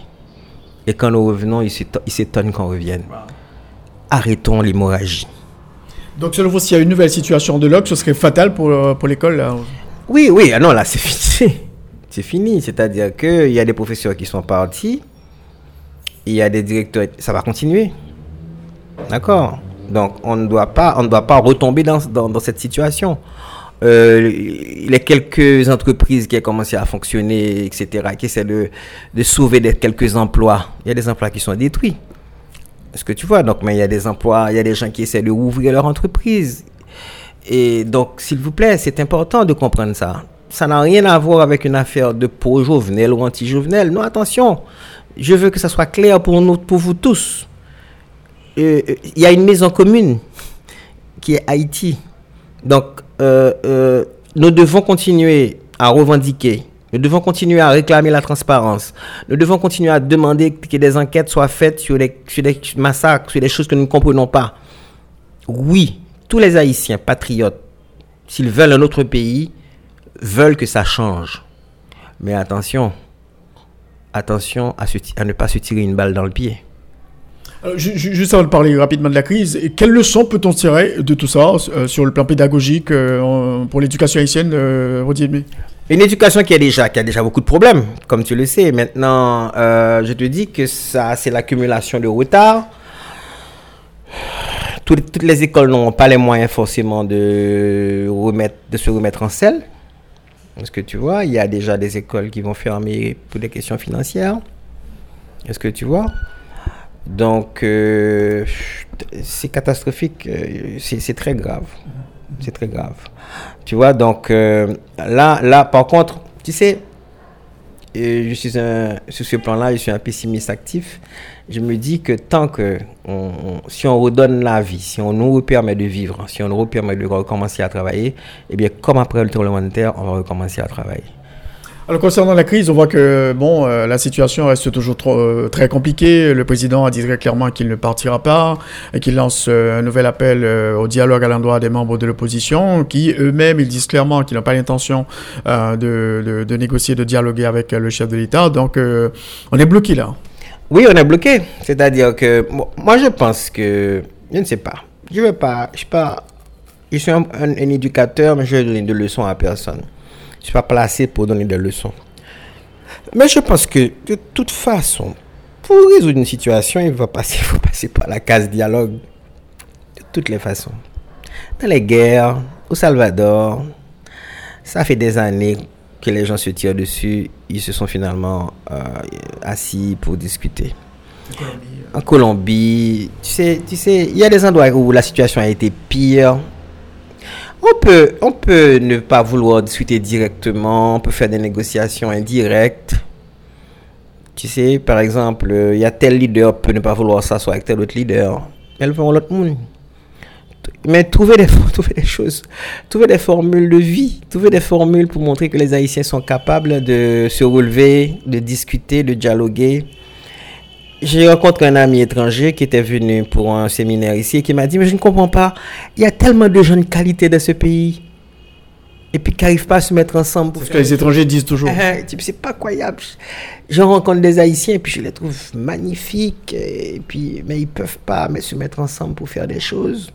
Et quand nous revenons, ils s'étonnent qu'on revienne. Arrêtons l'hémorragie. Donc, selon vous, s'il y a une nouvelle situation de l'OC, ce serait fatal pour, euh, pour l'école Oui, oui. Ah non, là, c'est fini. C'est fini. C'est-à-dire qu'il y a des professeurs qui sont partis. Il y a des directeurs. Ça va continuer. D'accord? Donc, on ne doit pas, on ne doit pas retomber dans, dans, cette situation. Euh, les quelques entreprises qui ont commencé à fonctionner, etc., qui essaient de, sauver quelques emplois, il y a des emplois qui sont détruits. Est-ce que tu vois? Donc, mais il y a des emplois, il y a des gens qui essaient de ouvrir leur entreprise. Et donc, s'il vous plaît, c'est important de comprendre ça. Ça n'a rien à voir avec une affaire de pro-jovenel ou anti-jovenel. Non, attention. Je veux que ça soit clair pour nous, pour vous tous. Euh, il y a une maison commune qui est Haïti. Donc, euh, euh, nous devons continuer à revendiquer nous devons continuer à réclamer la transparence. Nous devons continuer à demander que des enquêtes soient faites sur des massacres, sur des choses que nous ne comprenons pas. Oui, tous les Haïtiens patriotes, s'ils veulent un autre pays, veulent que ça change. Mais attention, attention à ne pas se tirer une balle dans le pied. Juste avant de parler rapidement de la crise, quelles leçons peut-on tirer de tout ça euh, sur le plan pédagogique euh, pour l'éducation haïtienne, euh, une éducation qui a déjà, qui a déjà beaucoup de problèmes, comme tu le sais. Maintenant, euh, je te dis que ça, c'est l'accumulation de retard. Toutes, les écoles n'ont pas les moyens forcément de se remettre en selle. Est-ce que tu vois, il y a déjà des écoles qui vont fermer pour des questions financières. Est-ce que tu vois? Donc, euh, c'est catastrophique, euh, c'est très grave. C'est très grave. Tu vois, donc euh, là, là, par contre, tu sais, je suis sur ce plan-là, je suis un pessimiste actif. Je me dis que tant que, si on redonne la vie, si on nous permet de vivre, si on nous permet de recommencer à travailler, eh bien, comme après le tremblement de terre, on va recommencer à travailler. Alors concernant la crise, on voit que bon, euh, la situation reste toujours euh, très compliquée. Le président a dit très clairement qu'il ne partira pas et qu'il lance euh, un nouvel appel au dialogue à l'endroit des membres de l'opposition, qui eux-mêmes ils disent clairement qu'ils n'ont pas l'intention de, négocier, de dialoguer avec le chef de l'État. Donc on est bloqué là. Oui, on est bloqué. C'est-à-dire que moi je pense que je ne sais pas. Je veux pas. Je pas. Je suis un éducateur, mais je ne donne de leçons à personne. Je ne suis pas placé pour donner des leçons. Mais je pense que de toute façon, pour résoudre une situation, il va passer, il faut passer par la case dialogue. De toutes les façons. Dans les guerres, au Salvador, ça fait des années que les gens se tirent dessus. Ils se sont finalement euh, assis pour discuter. En Colombie, tu sais, tu sais, il y a des endroits où la situation a été pire. On peut, on peut ne pas vouloir discuter directement, on peut faire des négociations indirectes. Tu sais, par exemple, il y a tel leader peut ne pas vouloir s'asseoir avec tel autre leader. Elles vont l'autre monde. Mais trouver des, trouver des choses, trouver des formules de vie, trouver des formules pour montrer que les Haïtiens sont capables de se relever, de discuter, de dialoguer. J'ai rencontré un ami étranger qui était venu pour un séminaire ici et qui m'a dit, mais je ne comprends pas, il y a tellement de jeunes qualités dans ce pays. Et puis qui n'arrivent pas à se mettre ensemble. Parce que les étrangers disent toujours. C'est pas croyable. Je rencontre des Haïtiens et puis je les trouve magnifiques. Et puis, mais ils peuvent pas mais se mettre ensemble pour faire des choses.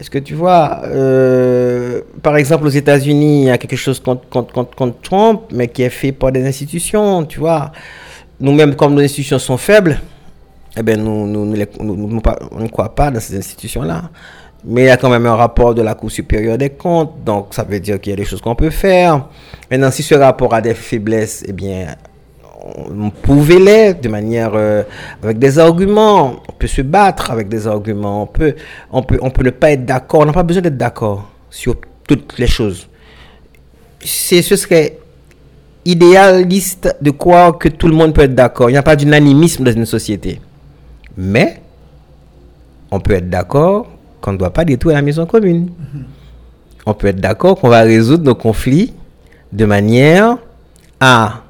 Est-ce que tu vois, euh, par exemple, aux États-Unis, il y a quelque chose contre, contre, contre Trump, mais qui est fait par des institutions, tu vois nous-mêmes, comme nos institutions sont faibles, eh bien, nous, nous, on ne croit pas dans ces institutions-là. Mais il y a quand même un rapport de la Cour supérieure des comptes, donc ça veut dire qu'il y a des choses qu'on peut faire. Maintenant, si ce rapport a des faiblesses, eh bien, on pouvait les de manière euh, avec des arguments. On peut se battre avec des arguments. On peut, on peut, on peut ne pas être d'accord. On n'a pas besoin d'être d'accord sur toutes les choses c'est, ce serait idéaliste de croire que tout le monde peut être d'accord. Il n'y a pas d'unanimisme dans une société. Mais, on peut être d'accord qu'on ne doit pas détruire la maison commune. On peut être d'accord qu'on va résoudre nos conflits de manière à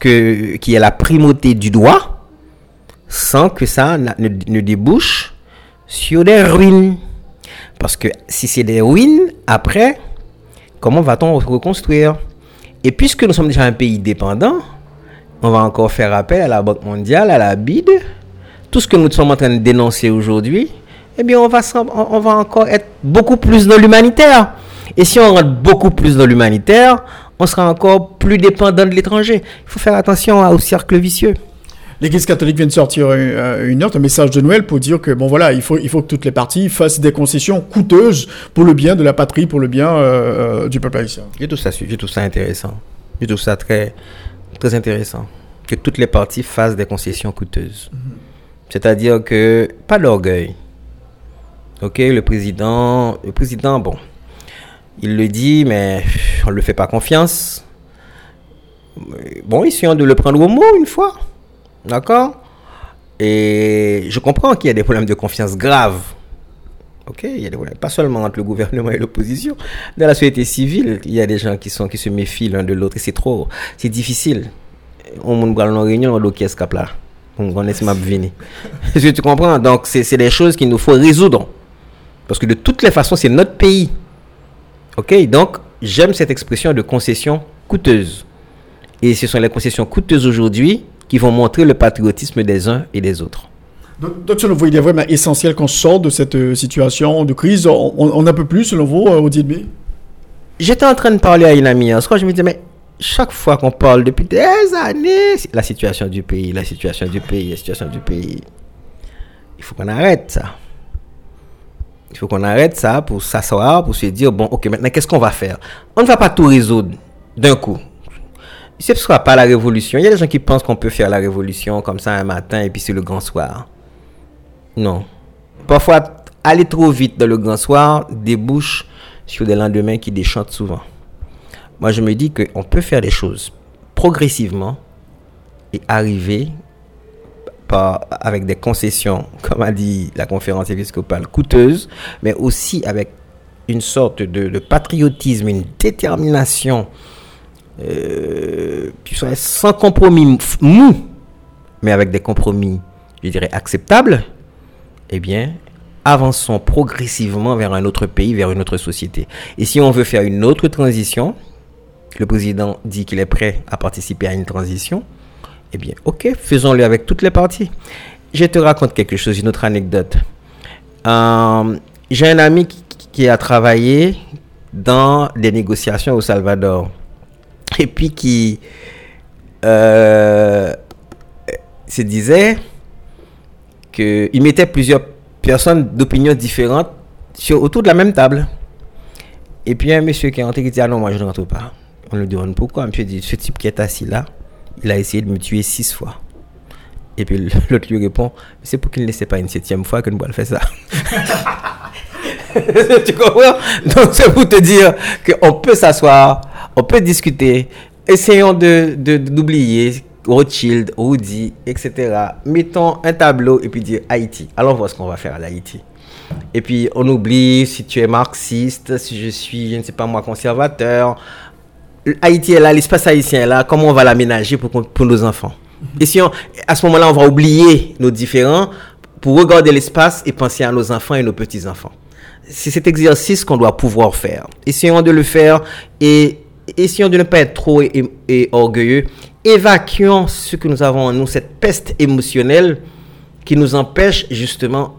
que, qu'il y ait la primauté du droit sans que ça ne débouche sur des ruines. Parce que si c'est des ruines, après, comment va-t-on reconstruire? Et puisque nous sommes déjà un pays dépendant, on va encore faire appel à la Banque mondiale, à la BID. Tout ce que nous sommes en train de dénoncer aujourd'hui, eh bien, on va, encore être beaucoup plus dans l'humanitaire. Et si on rentre beaucoup plus dans l'humanitaire, on sera encore plus dépendant de l'étranger. Il faut faire attention au cercle vicieux. L'Église catholique vient de sortir euh, une note, un message de Noël pour dire que bon voilà, il faut, il faut que toutes les parties fassent des concessions coûteuses pour le bien de la patrie, pour le bien euh, euh, du peuple haïtien. J'ai tout ça, j'ai tout ça intéressant. J'ai tout ça très, très intéressant. Que toutes les parties fassent des concessions coûteuses. Mhm. C'est-à-dire que pas d'orgueil. Ok, le président, le président, bon, il le dit, mais on ne le fait pas confiance. Bon, essayons de le prendre au mot une fois. D'accord? Et je comprends qu'il y a des problèmes de confiance graves. Ok, il y a des problèmes, pas seulement entre le gouvernement et l'opposition. Dans la société civile, il y a des gens qui sont qui se méfient l'un de l'autre et c'est trop, c'est difficile. On monde en réunion, on qui escape là. On est ma Est-ce que tu comprends? Donc c'est des choses qu'il nous faut résoudre. Parce que de toutes les façons, c'est notre pays. Ok, donc j'aime cette expression de concession coûteuse. Et ce sont les concessions coûteuses aujourd'hui qui vont montrer le patriotisme des uns et des autres. Donc, selon vous, il est vraiment essentiel qu'on sorte de cette euh, situation de crise? On, a peu plus, selon vous, euh, B? J'étais en train de parler à une amie hier je me disais, mais chaque fois qu'on parle depuis des années, la situation du pays, la situation du pays, la situation du pays, il faut qu'on arrête ça. Il faut qu'on arrête ça pour s'asseoir, pour se dire, bon, ok, maintenant, qu'est-ce qu'on va faire? On ne va pas tout résoudre d'un coup ce sera pas la révolution. Il y a des gens qui pensent qu'on peut faire la révolution comme ça un matin et puis c'est le grand soir. Non. Parfois, aller trop vite dans le grand soir débouche sur des lendemains qui déchantent souvent. Moi, je me dis qu'on peut faire des choses progressivement et arriver par, avec des concessions, comme a dit la conférence épiscopale, coûteuses, mais aussi avec une sorte de patriotisme, une détermination euh, sans compromis mou, mais avec des compromis, je dirais, acceptables, eh bien, avançons progressivement vers un autre pays, vers une autre société. Et si on veut faire une autre transition, le président dit qu'il est prêt à participer à une transition, eh bien, ok, faisons-le avec toutes les parties. Je te raconte quelque chose, une autre anecdote. Euh, j'ai un ami qui a travaillé dans des négociations au Salvador et puis qui euh, se disait qu'il mettait plusieurs personnes d'opinions différentes sur, autour de la même table. Et puis un monsieur qui est entré qui dit Ah non, moi je ne rentre pas. On lui demande pourquoi. Monsieur dit Ce type qui est assis là, il a essayé de me tuer six fois. Et puis l'autre lui répond C'est pour qu'il ne laisse pas une septième fois que nous allons faire ça. tu comprends? Donc c'est pour te dire qu'on peut s'asseoir, on peut discuter. Essayons de, d'oublier Rothschild, Rudy, etc. Mettons un tableau et puis dire Haïti. Allons voir ce qu'on va faire à Haïti. Et puis on oublie si tu es marxiste, si je suis, je ne sais pas moi, conservateur. Haïti est là, l'espace haïtien est là, comment on va l'aménager pour, pour nos enfants? Et si à ce moment-là, on va oublier nos différents pour regarder l'espace et penser à nos enfants et nos petits-enfants. C'est cet exercice qu'on doit pouvoir faire. Essayons de le faire et essayons de ne pas être trop et, orgueilleux. Évacuons ce que nous avons en nous, cette peste émotionnelle qui nous empêche justement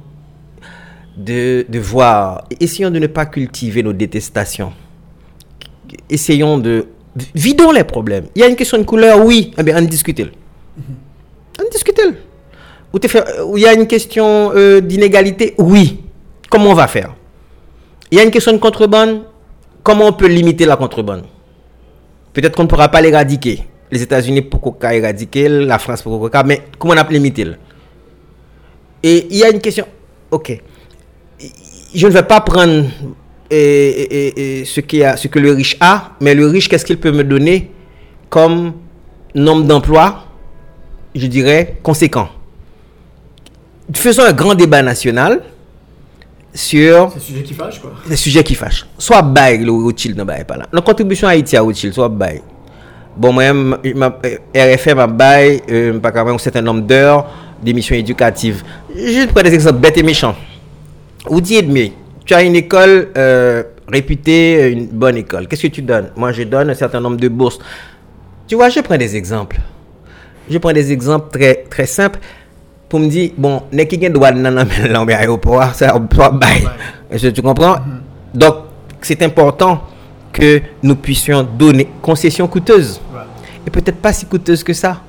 de, de voir. Essayons de ne pas cultiver nos détestations. Essayons de... Vidons les problèmes. Il y a une question de couleur, oui. Eh bien, on discute. On discute. Ou il y a une question euh, d'inégalité, oui. Comment on va faire? Il y a une question de contrebande, comment on peut limiter la contrebande? Peut-être qu'on ne pourra pas l'éradiquer. Les États-Unis pourquoi éradiquer, la France pourquoi mais comment on a limité Et il y a une question. Ok. Je ne vais pas prendre ce, a, ce que le riche a, mais le riche, qu'est-ce qu'il peut me donner comme nombre d'emplois, je dirais, conséquent? Faisons un grand débat national sur C'est sujet qui fâche, quoi. les sujets qui fâchent. Soit bail le Rothschild non bail pas là. La contribution à Haïti à Rothschild soit bail. Bon moi m- ma- euh, RFM a bail euh, pas quand même un certain nombre d'heures d'émissions éducatives. Je prends des exemples bêtes et méchants. Ou dit Edmé, tu as une école euh, réputée euh, une bonne école. Qu'est-ce que tu donnes? Moi je donne un certain nombre de bourses. Tu vois, je prends des exemples. Je prends des exemples très très simples pour me dire bon, n'est qui doit dans l'aéroport, ça soit bail. Est-ce que tu comprends? Donc, c'est important que nous puissions donner concession coûteuse. Et peut-être pas si coûteuse que ça.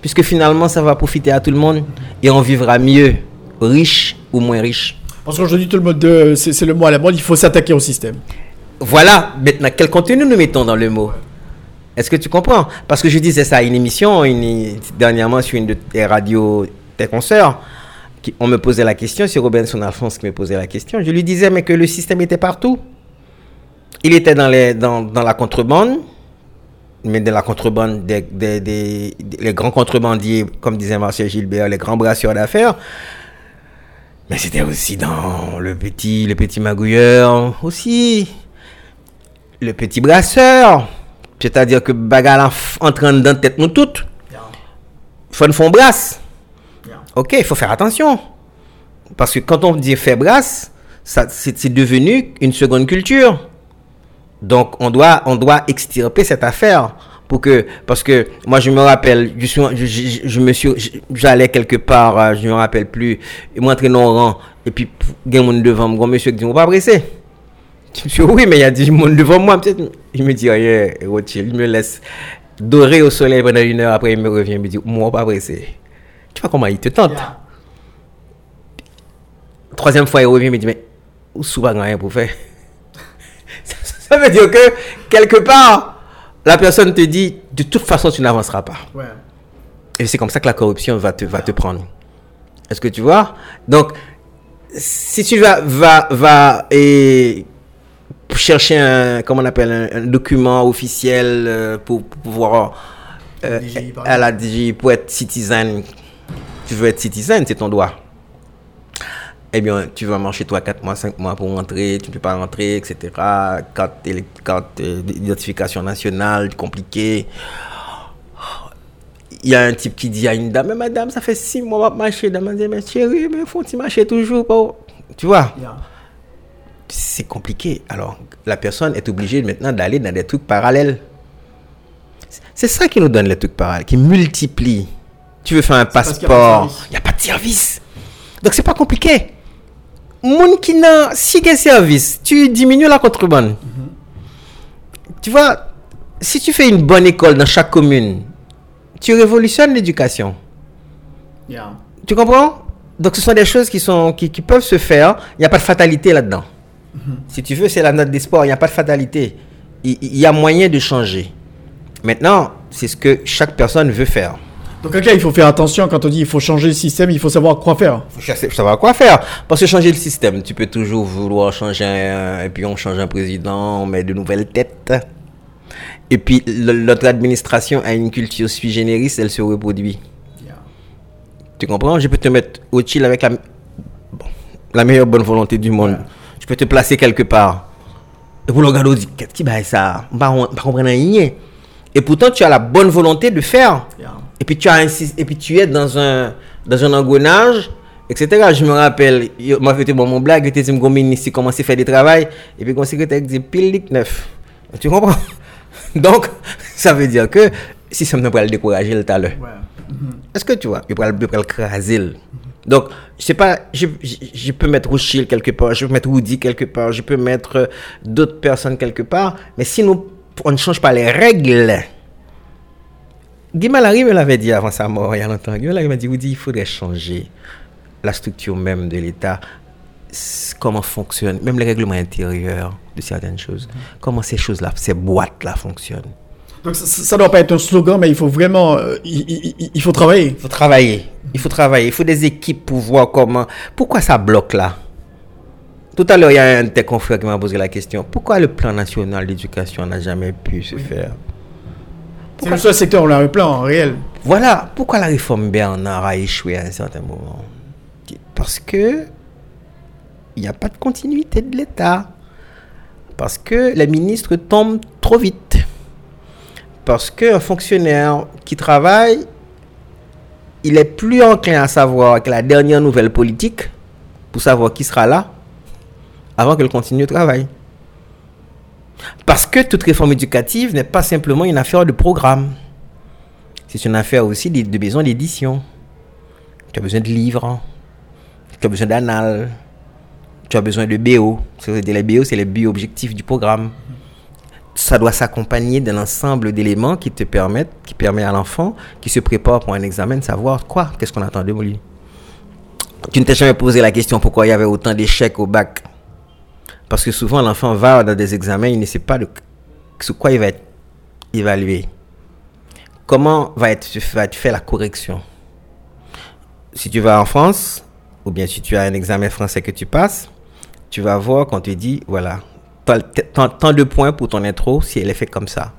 Puisque finalement, ça va profiter à tout le monde et on vivra mieux, riche ou moins riche. Parce qu'aujourd'hui, tout le mode de, c'est le mot à la mode, il faut s'attaquer au système. Voilà, maintenant, quel contenu nous mettons dans le mot? Est-ce que tu comprends? Parce que je disais ça à une émission, une, dernièrement sur une de tes radios, tes consoeurs, qui, on me posait la question, c'est Robinson Alphonse qui me posait la question. Je lui disais, mais que le système était partout. Il était dans, les, dans, dans la contrebande, mais de la contrebande des, des, des- des- les grands contrebandiers, comme disait Marcel Gilbert, les grands brasseurs d'affaires. Mais c'était aussi dans le petit, le petit magouilleur aussi le petit brasseur. C'est-à-dire que bagarre en train dans la tête nous toutes. Nous font brasse. Ok, il faut faire attention. Parce que quand on dit faire brasse, c'est, devenu une seconde culture. Donc on doit, on doit extirper cette affaire. Pour que, parce que moi je me rappelle, je, suis, je, je- je me suis, j'allais quelque part, euh, je me rappelle plus, et dans le rang, et puis il y a monde devant moi, monsieur qui dit, on pas pressé. Je me suis dit, oui, mais il y a du monde devant moi. Il me dit rien, Rothschild. Il me laisse dorer au soleil pendant une heure. Après, il me revient. Il me dit, moi, pas pressé. Tu vois comment il te tente. Troisième fois, il revient. Il me dit, mais où pas rien pour faire? Ça, ça veut dire que, quelque part, la personne te dit, de toute façon, tu n'avanceras pas. Ouais. Et c'est comme ça que la corruption va te, va te prendre. Est-ce que tu vois? Donc, si tu vas, va, va et chercher un, comment on appelle, un, un document officiel euh, pour, pour pouvoir euh, à la pour être citizen, tu veux être citizen, c'est ton droit. Eh bien, tu vas marcher 3, 4 mois, 5 mois pour rentrer, tu ne peux pas rentrer, etc. Carte, carte euh, d'identification nationale, compliqué. Il y a un type qui dit à une dame, mais madame, ça fait 6 mois que je marche. Dame dit, mais chérie, mais faut-il marcher toujours pas Tu vois? C'est compliqué. Alors, la personne est obligée maintenant d'aller dans des trucs parallèles. C'est ça qui nous donne les trucs parallèles, qui multiplie. Tu veux faire un passeport, service. il n'y a pas de service. Donc, c'est pas compliqué. Moun qui n'a, si a service, tu diminues la contrebande. Tu vois, si tu fais une bonne école dans chaque commune, tu révolutionnes l'éducation. Yeah. Tu comprends? Donc ce sont des choses qui, sont, qui, qui peuvent se faire. Il n'y a pas de fatalité là-dedans. Si tu veux, c'est la note des sports. Il n'y a pas de fatalité. Il, il y a moyen de changer. Maintenant, c'est ce que chaque personne veut faire. Donc là, il faut faire attention quand on dit il faut changer le système, il faut savoir quoi faire. Il faut savoir quoi faire. Parce que changer le système, tu peux toujours vouloir changer un, et puis on change un président, on met de nouvelles têtes. Et puis notre administration a une culture sui generis, elle se reproduit. Tu comprends? Je peux te mettre au chill avec la, bon, la meilleure bonne volonté du monde. Je peux te placer quelque part. Et pour le regarder, on dit, qu'est-ce qui va ça? On va comprendre rien. Et pourtant, tu as la bonne volonté de faire. Yeah. Et puis tu as et puis tu es dans un dans un engrenage, etc. Je me rappelle, m'a fait bon mon blague, était dit mon ministre commencé à faire du travail et puis mon secrétaire dit pile neuf. Tu comprends? Donc ça veut dire que si ça ne pas le décourager le talent. Est-ce que tu vois, il peut le craser. le. Donc, je sais pas, je, je, je peux mettre Rothschild quelque part, je peux mettre Woody quelque part, je peux mettre euh, d'autres personnes quelque part, mais si nous, on ne change pas les règles, Guy Malary me l'avait dit avant sa mort, il y a longtemps. Guy Malary m'a dit, il faudrait changer la structure même de l'État, comment fonctionne, même les règlements intérieurs de certaines choses, comment ces choses-là, ces boîtes-là fonctionnent? Donc ça, ça doit pas être un slogan, mais il faut vraiment, euh, il, il- il- il faut travailler. Il faut travailler. Il faut travailler. Il faut des équipes pour voir comment. Pourquoi ça bloque là? Tout à l'heure, il y a un de tes confrères qui m'a posé la question. Pourquoi le plan national d'éducation n'a jamais pu se faire? C'est le seul secteur où on a un plan réel. Voilà, pourquoi la réforme Bernard a échoué à un certain moment Parce que il n'y a pas de continuité de l'État. Parce que les ministres tombent trop vite. Parce qu'un fonctionnaire qui travaille, il est plus enclin à savoir que la dernière nouvelle politique pour savoir qui sera là avant qu'elle continue le travail. Parce que toute réforme éducative n'est pas simplement une affaire de programme. C'est une affaire aussi de, besoin d'édition. Tu as besoin de livres, tu as besoin d'annales, tu as besoin de BO. C'est-à-dire les BO, c'est les buts objectifs du programme. Ça doit s'accompagner d'un ensemble d'éléments qui te permettent, qui permet à l'enfant qui se prépare pour un examen de savoir quoi, qu'est-ce qu'on attend de lui. Tu ne t'es jamais posé la question pourquoi il y avait autant d'échecs au bac. Parce que souvent l'enfant va dans des examens, il ne sait pas de, sur quoi il va être évalué. Comment va être, va être fait la correction? Si tu vas en France, ou bien si tu as un examen français que tu passes, tu vas voir qu'on te dit, voilà, tant, tant- tant de points pour ton intro si elle est faite comme ça.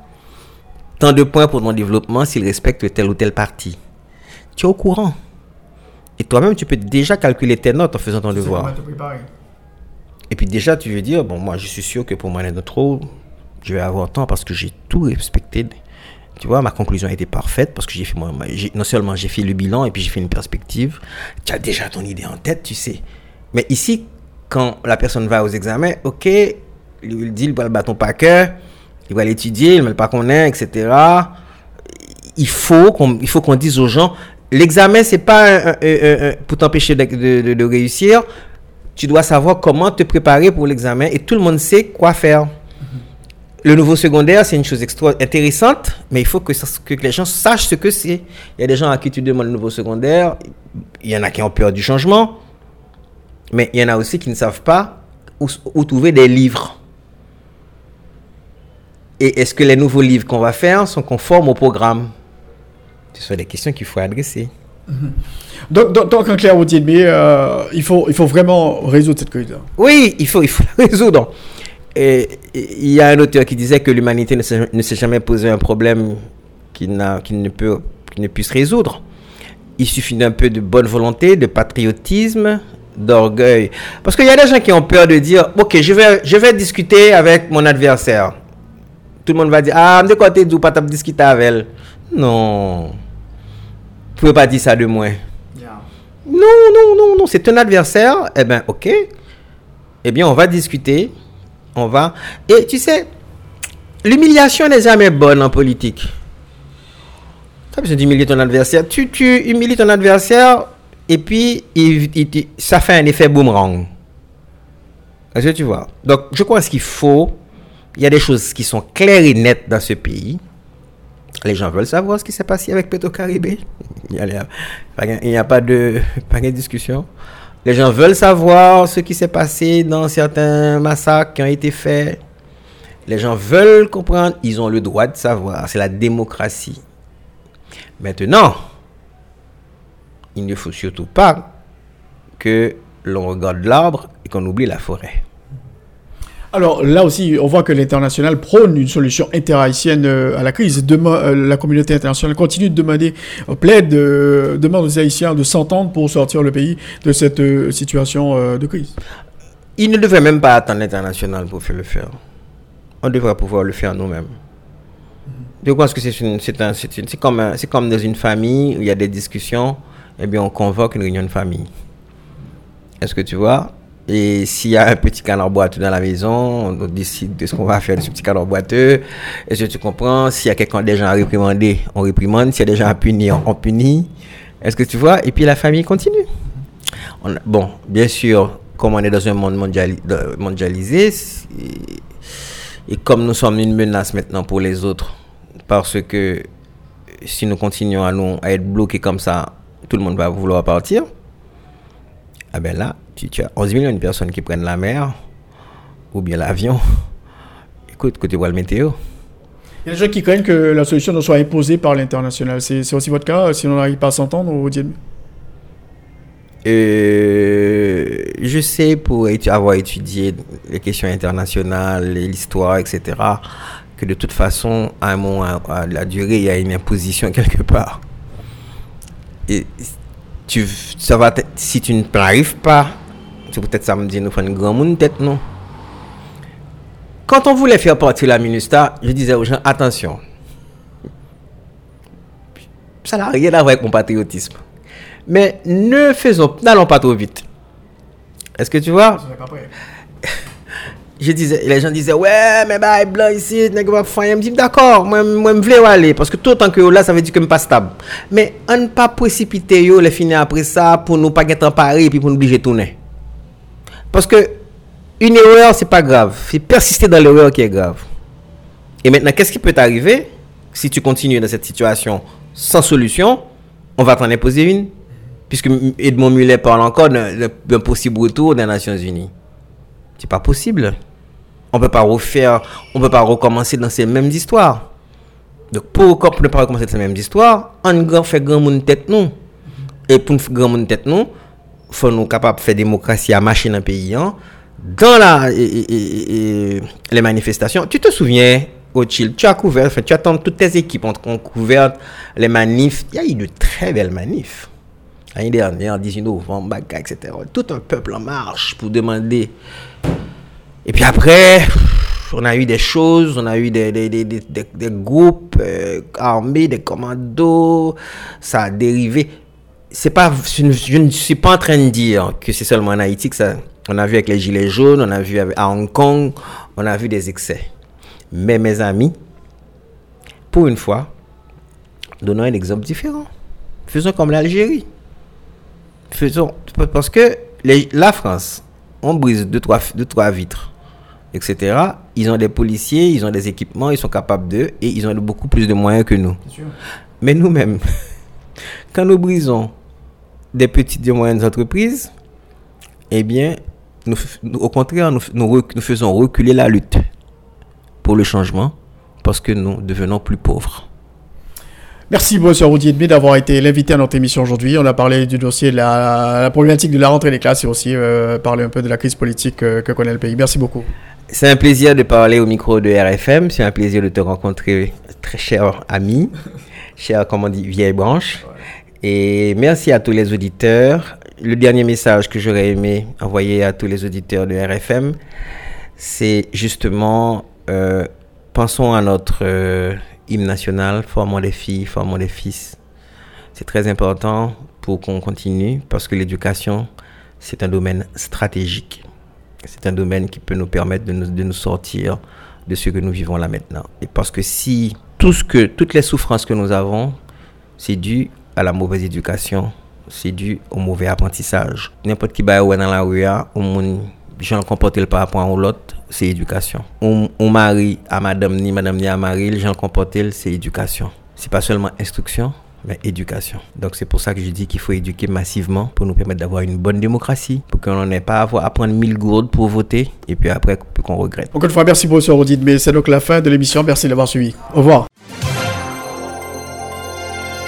Tant de points pour ton développement s'il respecte telle ou telle partie. Tu es au courant. Et toi-même, tu peux déjà calculer tes notes en faisant ton devoir. Et puis déjà, tu veux dire, bon, moi, je suis sûr que pour mon intro, je vais avoir temps parce que j'ai tout respecté. Tu vois, ma conclusion a été parfaite parce que j'ai fait, moi, moi, non seulement j'ai fait le bilan et puis j'ai fait une perspective. Tu as déjà ton idée en tête, tu sais. Mais ici, quand la personne va aux examens, ok, il dit, il va le bâton par cœur, il va l'étudier, il ne pas qu'on est, etc. Il faut qu'on il dise aux gens, l'examen, c'est pas pour t'empêcher de réussir, tu dois savoir comment te préparer pour l'examen et tout le monde sait quoi faire. Le nouveau secondaire, c'est une chose extra intéressante, mais il faut que, les gens sachent ce que c'est. Il y a des gens à qui tu demandes le nouveau secondaire, il y en a qui ont peur du changement, mais il y en a aussi qui ne savent pas où trouver des livres. Et est-ce que les nouveaux livres qu'on va faire sont conformes au programme? Ce sont des questions qu'il faut adresser. Donc, donc, donc, en clair, mais euh, il, faut, il faut vraiment résoudre cette crise. Oui, il faut, il faut la résoudre. Et il y a un auteur qui disait que l'humanité ne s'est jamais posé un problème qui, n'a- qui ne peut, qui ne puisse résoudre. Il suffit d'un peu de bonne volonté, de patriotisme, d'orgueil. Parce qu'il y a des gens qui ont peur de dire, ok, je vais, je vais discuter avec mon adversaire. Tout le monde va dire, ah, de côté, du pas discuter avec elle? Non. Pouvez pas dire ça de moi. Non, non, non, non, c'est un adversaire. Eh bien, ok. Eh bien, on va discuter. On va. Et tu sais, l'humiliation n'est jamais bonne en politique. Tu besoin d'humilier ton adversaire. Tu, tu humilies ton adversaire et puis il- ça fait un effet boomerang. Est-ce que tu vois? Donc, je pense qu'il faut. Il y a des choses qui sont claires et nettes dans ce pays. Les gens veulent savoir ce qui s'est passé avec Petro-Caribé. Il n'y a, pas- il n'y a pas de, pas de discussion. Les gens veulent savoir ce qui s'est passé dans certains massacres qui ont été faits. Les gens veulent comprendre. Ils ont le droit de savoir. C'est la démocratie. Maintenant, il ne faut surtout pas que l'on regarde l'arbre et qu'on oublie la forêt. Alors là aussi, on voit que l'international prône une solution interhaïtienne euh, à la crise. Dema- euh, la communauté internationale continue de demander, euh, plaide, demande aux Haïtiens de s'entendre pour sortir le pays de cette situation de crise. Il ne devrait même pas attendre l'international pour le faire. On devrait pouvoir le faire nous-mêmes. Je pense que c'est comme dans une famille où il y a des discussions, eh bien on convoque une réunion de famille. Est-ce que tu vois? Et s'il y a un petit canard boiteux dans la maison, on décide de ce qu'on va faire de ce petit canard boiteux. Est-ce que tu comprends? S'il y a quelqu'un des gens à réprimander, on réprimande. S'il y a des gens à punir, on punit. Est-ce que tu vois? Et puis la famille continue. Bon, bien sûr, comme on est dans un monde mondiali- de- mondialisé, c'est- et comme nous sommes une menace maintenant pour les autres, parce que si nous continuons à, nous, à être bloqués comme ça, tout le monde va vouloir partir. Ah ben là, tu, tu as 11 millions de personnes qui prennent la mer ou bien l'avion. Écoute, côté voir le météo. Il y a des gens qui craignent que la solution ne soit imposée par l'international. C'est aussi votre cas Si on n'arrive pas à s'entendre, vous dites... Euh, je sais pour avoir étudié les questions internationales, l'histoire, etc., que de toute façon, à un moment, à la durée, il y a une imposition quelque part. Et tu, ça va si tu n'arrives pas, c'est peut-être samedi, nous faisons une grande tête, non? Quand on voulait faire partir la MINUSTA, je disais aux gens, attention, ça n'a rien à voir avec mon patriotisme. Mais ne faisons, n'allons pas trop vite. Est-ce que tu vois? Je disais, les gens disaient, ouais, mais bah, blanc ici, je me dis, d'accord, moi, je veux aller, parce que tout autant que là, ça veut dire que je suis pas stable. Mais on ne pas précipiter, yo, les finir après ça, pour nous pas être en Paris, puis pour nous obliger de tourner. Parce que, une erreur, c'est pas grave. C'est persister dans l'erreur qui est grave. Et maintenant, qu'est-ce qui peut t'arriver? Si tu continues dans cette situation sans solution, on va t'en imposer une. Puisque Edmond Muller parle encore d'un possible retour des Nations Unies. C'est pas possible. On peut pas refaire, on peut pas recommencer dans ces mêmes histoires. Donc pour ne pas recommencer dans ces mêmes histoires, on fait grand monde tête nous. Et pour faire grand monde tête nous, faut nous capables de faire démocratie à dans le pays. Hein. Dans la, les manifestations, tu te souviens Chile. Tu as couvert, tu attends toutes tes équipes ont, couvert les manifs. Il y a eu de très belles manifs. L'année dernière, 18 novembre, etc. Tout un peuple en marche pour demander. Et puis après, on a eu des choses, on a eu des, des, des, groupes euh, armés, des commandos, ça a dérivé. C'est pas, je ne suis pas en train de dire que c'est seulement en Haïti que ça. On a vu avec les Gilets jaunes, on a vu à Hong Kong, on a vu des excès. Mais mes amis, pour une fois, donnons un exemple différent. Faisons comme l'Algérie. Faisons, parce que la France, on brise deux trois, deux, trois vitres, etc. Ils ont des policiers, ils ont des équipements, ils sont capables d'eux et ils ont beaucoup plus de moyens que nous. Mais nous-mêmes, quand nous brisons des petites et moyennes entreprises, eh bien, nous, au contraire, nous, nous faisons reculer la lutte le changement parce que nous devenons plus pauvres. Merci, monsieur Roudier d'avoir été l'invité à notre émission aujourd'hui. On a parlé du dossier de la, problématique de la rentrée des classes et aussi euh, parlé un peu de la crise politique euh, que connaît le pays. Merci beaucoup. C'est un plaisir de parler au micro de RFM. C'est un plaisir de te rencontrer, très cher ami, cher, comme on dit, vieille branche. Et merci à tous les auditeurs. Le dernier message que j'aurais aimé envoyer à tous les auditeurs de RFM, c'est justement euh, pensons à notre euh, hymne national, formons des filles, formons des fils. C'est très important pour qu'on continue parce que l'éducation, c'est un domaine stratégique. C'est un domaine qui peut nous permettre de nous, de nous, sortir de ce que nous vivons là maintenant. Et parce que si tout ce que, toutes les souffrances que nous avons, c'est dû à la mauvaise éducation, c'est dû au mauvais apprentissage. N'importe qui la monde, j'en comporte par rapport à l'autre, c'est éducation. On, mari à madame ni madame ni à mari, les gens comportent, c'est éducation. C'est pas seulement instruction, mais éducation. Donc c'est pour ça que je dis qu'il faut éduquer massivement pour nous permettre d'avoir une bonne démocratie, pour qu'on n'en ait pas à, prendre mille gourdes pour voter et puis après qu'on regrette. Encore une fois, merci professeur Audit, mais c'est donc la fin de l'émission. Merci d'avoir suivi. Au revoir.